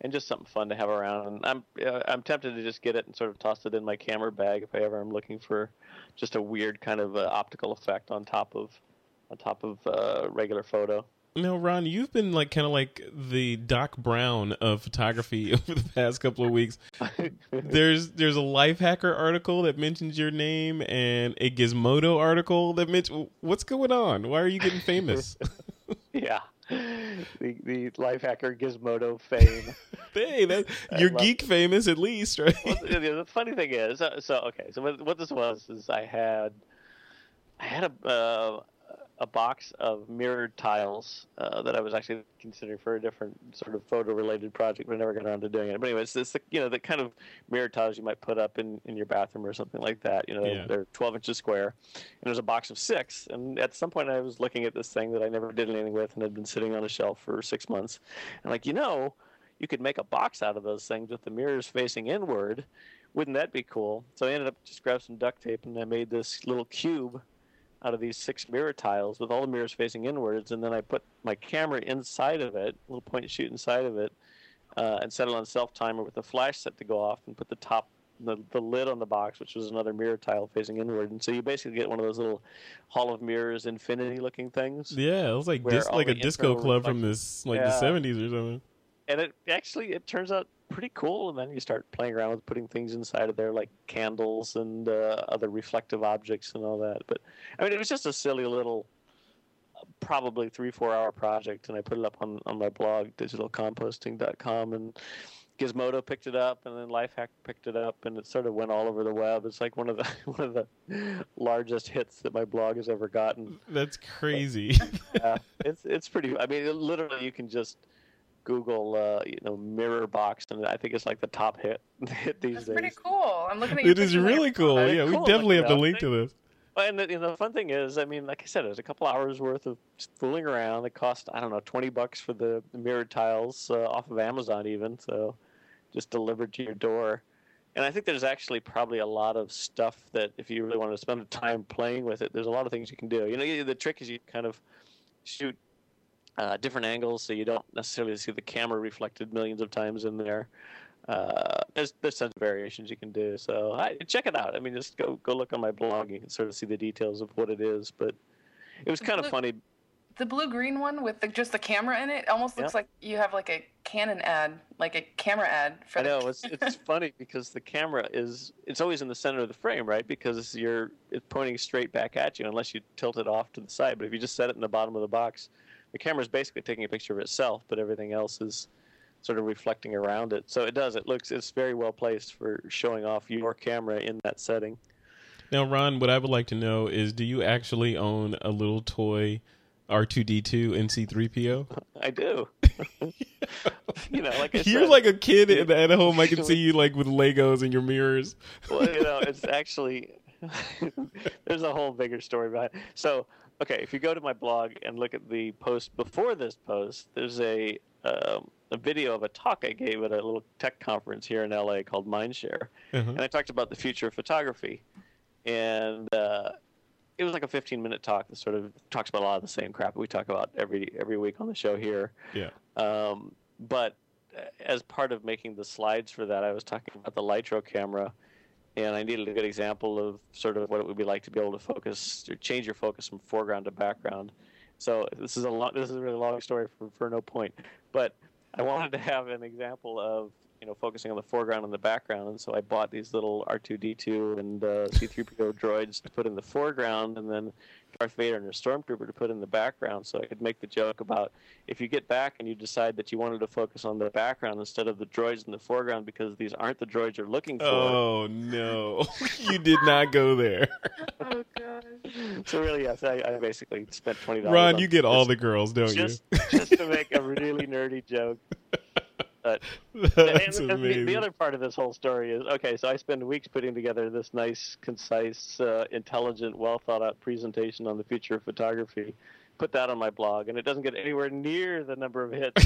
and just something fun to have around. And I'm uh, I'm tempted to just get it and sort of toss it in my camera bag if I ever am looking for just a weird kind of uh, optical effect on top of on top of uh, regular photo. Now, Ron, you've been like kind of like the Doc Brown of photography over the past couple of weeks. there's there's a Lifehacker article that mentions your name and a Gizmodo article that mentions what's going on. Why are you getting famous? yeah, the the Lifehacker Gizmodo fame. hey, that, you're geek famous at least, right? well, the, the funny thing is, so, so okay, so what, what this was is I had, I had a, uh, a box of mirrored tiles uh, that I was actually considering for a different sort of photo-related project, but I never got around to doing it. But anyways, it's the, you know the kind of mirrored tiles you might put up in, in your bathroom or something like that. You know, Yeah. they're 12 inches square, and there's a box of six. And at some point, I was looking at this thing that I never did anything with, and had been sitting on a shelf for six months. And like, you know, you could make a box out of those things with the mirrors facing inward. Wouldn't that be cool? So I ended up just grabbed some duct tape and I made this little cube out of these six mirror tiles with all the mirrors facing inwards, and then I put my camera inside of it, a little point and shoot inside of it, uh, and set it on self timer with the flash set to go off, and put the top the, the lid on the box, which was another mirror tile facing inward, and so you basically get one of those little Hall of Mirrors infinity looking things. Yeah, it was like dis- like a disco club from this like Yeah. the seventies or something. And it actually it turns out pretty cool. And then you start playing around with putting things inside of there like candles and uh, other reflective objects and all that. But i mean it was just a silly little probably three four hour project. And i put it up on, on my blog digitalcomposting.com and gizmodo picked it up and then lifehack picked it up and it sort of went all over the web. It's like one of the one of the largest hits that my blog has ever gotten. That's crazy. yeah, it's it's pretty. I mean, it, literally, you can just Google, uh, you know, mirror box, and I think it's like the top hit hit these That's days. pretty cool. I'm looking at your it is pictures on your really cool. Very Yeah, we definitely have to link to this. Well, And the, you know, the fun thing is, I mean, like I said, it was a couple hours worth of fooling around. It cost I don't know twenty bucks for the mirrored tiles uh, off of Amazon, even so, just delivered to your door. And I think there's actually probably a lot of stuff that if you really want to spend the time playing with it, there's a lot of things you can do. You know, the trick is you kind of shoot uh, different angles so you don't necessarily see the camera reflected millions of times in there. Uh, there's there's tons of variations you can do. So I, check it out. I mean, just go go look on my blog. You can sort of see the details of what it is. But it was kind of funny. The blue green one with the, just the camera in it almost looks Yeah. like you have like a Canon ad, like a camera ad for I the know it's it's funny because the camera is it's always in the center of the frame, right? Because you're it's pointing straight back at you unless you tilt it off to the side. But if you just set it in the bottom of the box, the camera's basically taking a picture of itself, but everything else is sort of reflecting around it. So it does. It looks it's very well placed for showing off your camera in that setting. Now, Ron, what I would like to know is, do you actually own a little toy R2D2 and C three PO? I do. you know, like I You're said, like a kid at, at home. I can see you like with Legos and your mirrors. well, you know, it's actually there's a whole bigger story behind. It. So, okay, if you go to my blog and look at the post before this post, there's a um, a video of a talk I gave at a little tech conference here in LA called Mindshare, Uh-huh. and I talked about the future of photography, and uh, it was like a 15 minute talk that sort of talks about a lot of the same crap we talk about every every week on the show here. Yeah. Um, but uh, as part of making the slides for that, I was talking about the Lytro camera, and I needed a good example of sort of what it would be like to be able to focus or change your focus from foreground to background. So this is a long, this is a really long story for, for no point, but I wanted to have an example of you know focusing on the foreground and the background, and so I bought these little R2D2 and uh, C3PO droids to put in the foreground, and then Darth Vader and a stormtrooper to put in the background, so I could make the joke about if you get back and you decide that you wanted to focus on the background instead of the droids in the foreground because these aren't the droids you're looking for. Oh no, you did not go there, Oh gosh. So really, yes, I, I basically spent twenty dollars. Ron. You get all the girls, don't just you? just to make a really nerdy joke. But That's and, and the, the other part of this whole story is okay. So I spend weeks putting together this nice, concise, uh, intelligent, well thought out presentation on the future of photography. Put that on my blog, and it doesn't get anywhere near the number of hits.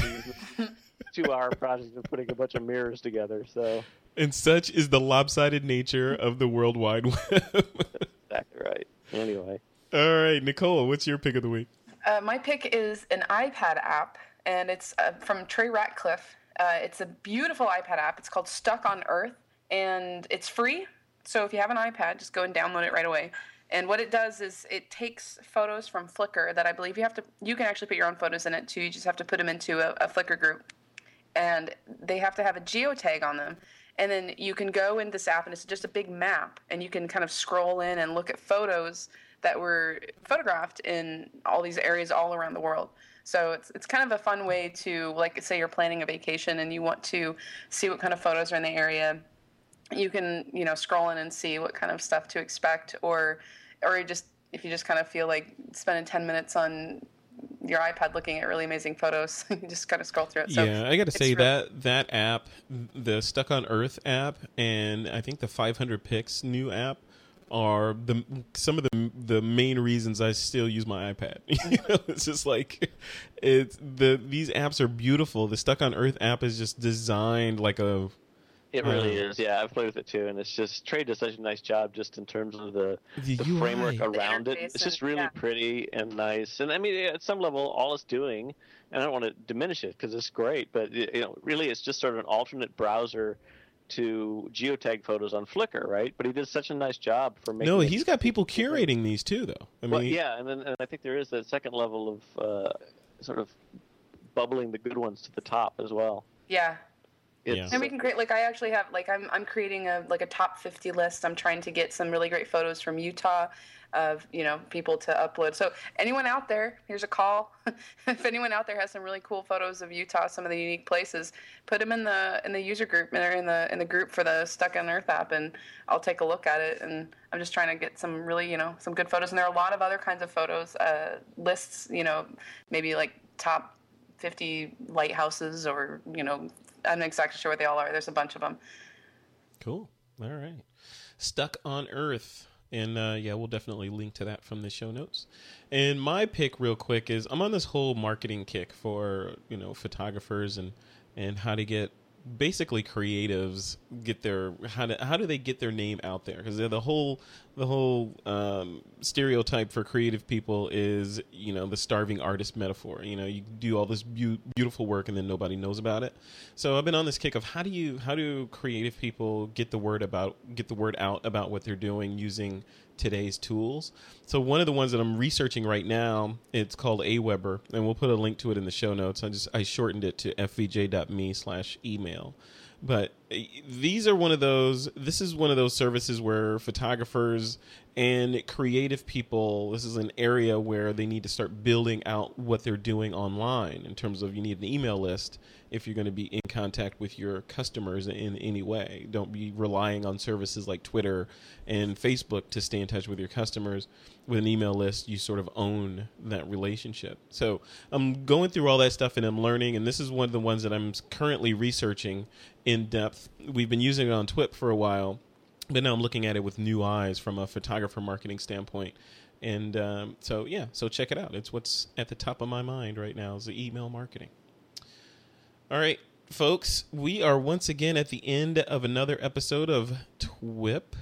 Two hour project of putting a bunch of mirrors together. So and such is the lopsided nature of the World Wide Web. exactly right. Anyway, all right, Nicole, what's your pick of the week? Uh, my pick is an iPad app, and it's uh, from Trey Ratcliff. Uh, it's a beautiful iPad app. It's called Stuck on Earth, and it's free. So if you have an iPad, just go and download it right away. And what it does is it takes photos from Flickr that I believe you have to. You can actually put your own photos in it too. You just have to put them into a, a Flickr group, and they have to have a geotag on them. And then you can go in this app, and it's just a big map, and you can kind of scroll in and look at photos that were photographed in all these areas all around the world. So it's it's kind of a fun way to like say you're planning a vacation and you want to see what kind of photos are in the area. You can you know scroll in and see what kind of stuff to expect, or or just if you just kind of feel like spending 10 minutes on your iPad looking at really amazing photos, you just kind of scroll through it. So yeah, I got to say really- that that app, the Stuck on Earth app, and I think the 500px new app are the some of the the main reasons I still use my iPad. you know, it's just like it's the these apps are beautiful. The Stuck on Earth app is just designed like a It really Uh, is. Yeah, I've played with it too, and it's just Trey does such a nice job just in terms of the the, the UI. framework around it. It's just really yeah. pretty and nice. And I mean, at some level, all it's doing, and I don't want to diminish it because it's great, but you know, really, it's just sort of an alternate browser to geotag photos on Flickr, right? But he did such a nice job for making. No, he's got people curating these too, though. I mean, well, yeah, and then and I think there is that second level of uh, sort of bubbling the good ones to the top as well. Yeah. It's, And we can create like I actually have like I'm I'm creating a like a top 50 list. I'm trying to get some really great photos from Utah of, you know, people to upload. So anyone out there, here's a call. if anyone out there has some really cool photos of Utah, some of the unique places, put them in the in the user group or in the in the group for the Stuck on Earth app and I'll take a look at it and I'm just trying to get some really, you know, some good photos and there are a lot of other kinds of photos uh lists, you know, maybe like top 50 lighthouses or, you know, I'm not exactly sure what they all are. There's a bunch of them. Cool. All right. Stuck on Earth. And uh, yeah, we'll definitely link to that from the show notes. And my pick, real quick, is I'm on this whole marketing kick for you know photographers and and how to get basically creatives get their how to how do they get their name out there? Because the whole the whole um, stereotype for creative people is you know the starving artist metaphor. You know you do all this beau- beautiful work and then nobody knows about it. So i've been on this kick of how do you how do creative people get the word about get the word out about what they're doing using today's tools. So one of the ones that i'm researching right now it's called aweber and we'll put a link to it in the show notes. I just i shortened it to fvj.me slash email. But uh, these are one of those this is one of those services where photographers and creative people this is an area where they need to start building out what they're doing online in terms of you need an email list if you're going to be in contact with your customers in any way don't be relying on services like twitter and facebook to stay in touch with your customers with an email list you sort of own that relationship so i'm going through all that stuff and i'm learning and this is one of the ones that i'm currently researching in depth we've been using it on twip for a while but now I'm looking at it with new eyes from a photographer marketing standpoint. And um, so, yeah, so check it out. It's what's at the top of my mind right now is the email marketing. All right, folks, we are once again at the end of another episode of TWIP,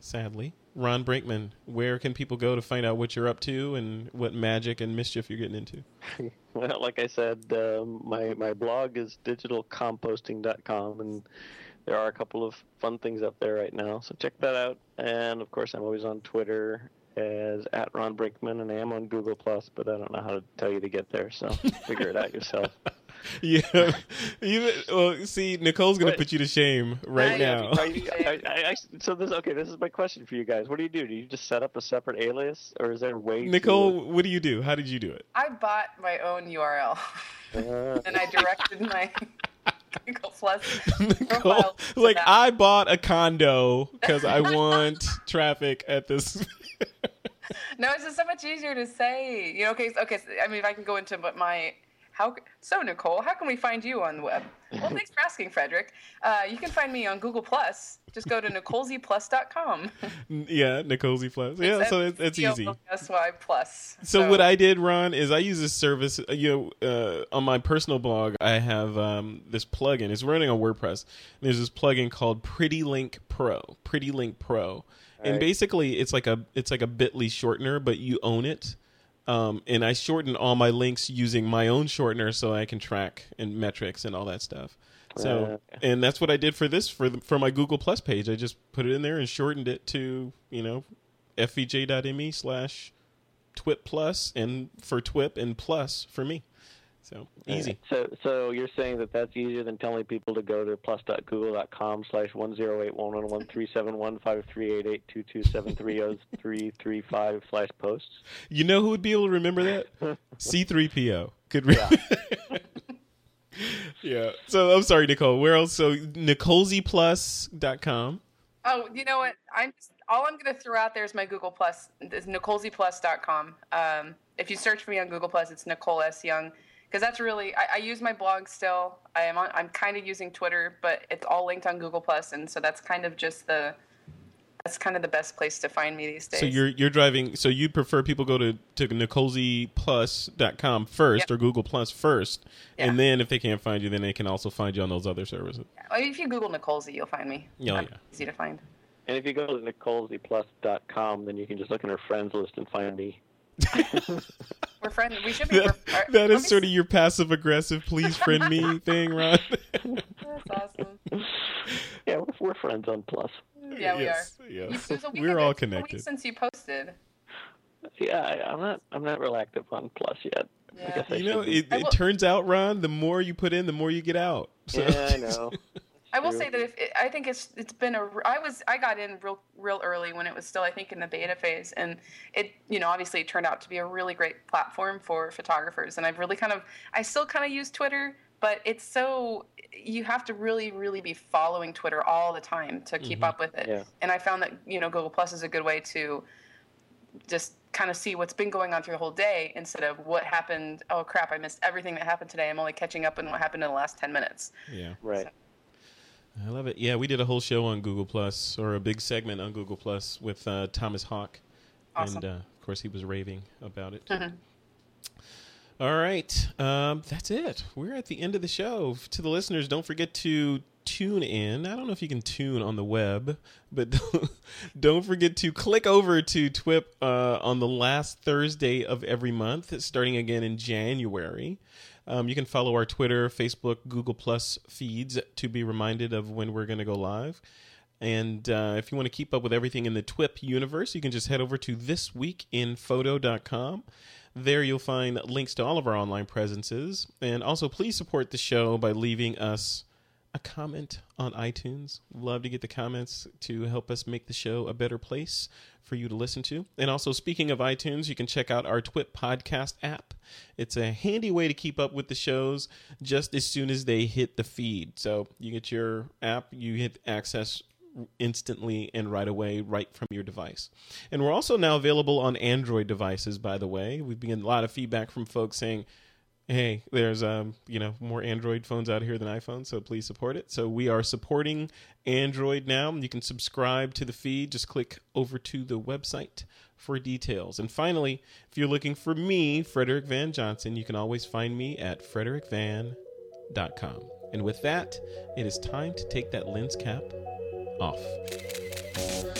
sadly. Ron Brinkman, where can people go to find out what you're up to and what magic and mischief you're getting into? Well, like I said, um, my my blog is digitalcomposting.com, and there are a couple of fun things up there right now. So check that out. And of course, I'm always on Twitter as at Ron Brinkman, and I am on Google Plus, but I don't know how to tell you to get there. So figure it out yourself. Yeah, you, well, see, Nicole's going to Wait. put you to shame right I- now. Are you, I, I, I, so this okay. This is my question for you guys. What do you do? Do you just set up a separate alias, or is there a way? Nicole, what do you do? How did you do it? I bought my own URL uh, and I directed my Google Plus Nicole, like that. I bought a condo because I want traffic at this. No, it's just so much easier to say. You know, okay, okay. so- I mean, if I can go into what my how so Nicole, how can we find you on the web? Well, thanks for asking, Frederick. Uh, you can find me on Google Plus. Just go to nicolesplus.com. yeah, Nicole Z Plus. Yeah, so it's, it's easy. SY Plus. So what I did, Ron, is I use this service. uh, You know, uh, on my personal blog, I have um, this plugin. It's running on WordPress. There's this plugin called Pretty Link Pro. Pretty Link Pro, and Right. basically, it's like a it's like a Bitly shortener, but you own it. Um, and I shorten all my links using my own shortener, so I can track and metrics and all that stuff. So, Uh. and that's what I did for this for the, for my Google Plus page. I just put it in there and shortened it to you know fvj.me slash twip plus and for twip and plus for me so easy So, so you're saying that that's easier than telling people to go to plus.google.com slash one zero eight one one one three seven one five three eight eight two two seven three zero three three five slash posts. you know who would be able to remember that c3po could re- yeah. so i'm sorry nicole where else so nicolesplus.com Oh, you know what? I'm just all I'm going to throw out there is my Google Plus, is NicoleSPlus.com. Um, if you search for me on Google Plus, it's Nicole S. Young. Because that's really, I, I, use my blog still. I am on, I'm kind of using Twitter, but it's all linked on Google Plus, and so that's kind of just the, that's kind of the best place to find me these days. So you're you're driving. So you prefer people go to to NicoleSPlus.com first Yep. or Google Plus first, Yeah. and then if they can't find you, then they can also find you on those other services. Well, if you Google Nicole you'll find me. Oh, I'm yeah. Easy to find. And if you go to NicoleSPlus.com, then you can just look in her friends list and find me. We're friends. We should be. That, we're- are- that let is me sort s- of your passive aggressive, please friend me thing, Ron. That's awesome. Yeah, we're, we're friends on Plus. Yeah, we Yes, are. yes. You- it was We're all it's been a week connected. since you posted. Yeah, I, I'm not. I'm not real active on Plus yet. I Yeah. guess I You know, it, it will- turns out, Ron, the more you put in, the more you get out. So, yeah, I know. I will say that if it, I think it's it's been a I was I got in real real early when it was still I think in the beta phase and it you know obviously it turned out to be a really great platform for photographers and I've really kind of I still kind of use Twitter but it's so you have to really really be following Twitter all the time to keep mm-hmm. up with it Yeah. and I found that you know Google Plus is a good way to just kind of see what's been going on through the whole day instead of what happened oh crap I missed everything that happened today I'm only catching up on what happened in the last 10 minutes yeah. Right. I love it. Yeah, we did a whole show on Google Plus, or a big segment on Google Plus with uh, Thomas Hawk, Awesome. and uh, of course he was raving about it. Mhm. All right, um, that's it. We're at the end of the show. To the listeners, don't forget to tune in. I don't know if you can tune on the web, but don't forget to click over to TWIP uh, on the last Thursday of every month, starting again in January. Um, you can follow our Twitter, Facebook, Google Plus feeds to be reminded of when we're going to go live. And uh, if you want to keep up with everything in the TWIP universe, you can just head over to thisweekinphoto.com. There you'll find links to all of our online presences. And also, please support the show by leaving us a comment on iTunes. Love to get the comments to help us make the show a better place for you to listen to. And also, speaking of iTunes, you can check out our Twit podcast app. It's a handy way to keep up with the shows just as soon as they hit the feed. So you get your app, you hit access instantly and right away, right from your device. And we're also now available on Android devices, by the way. We've been getting a lot of feedback from folks saying, hey, there's um, you know, more Android phones out here than iPhones, so please support it. So we are supporting Android now. You can subscribe to the feed. Just click over to the website for details. And finally, if you're looking for me, Frederick Van Johnson, you can always find me at frederickvan.com. And with that, it is time to take that lens cap off.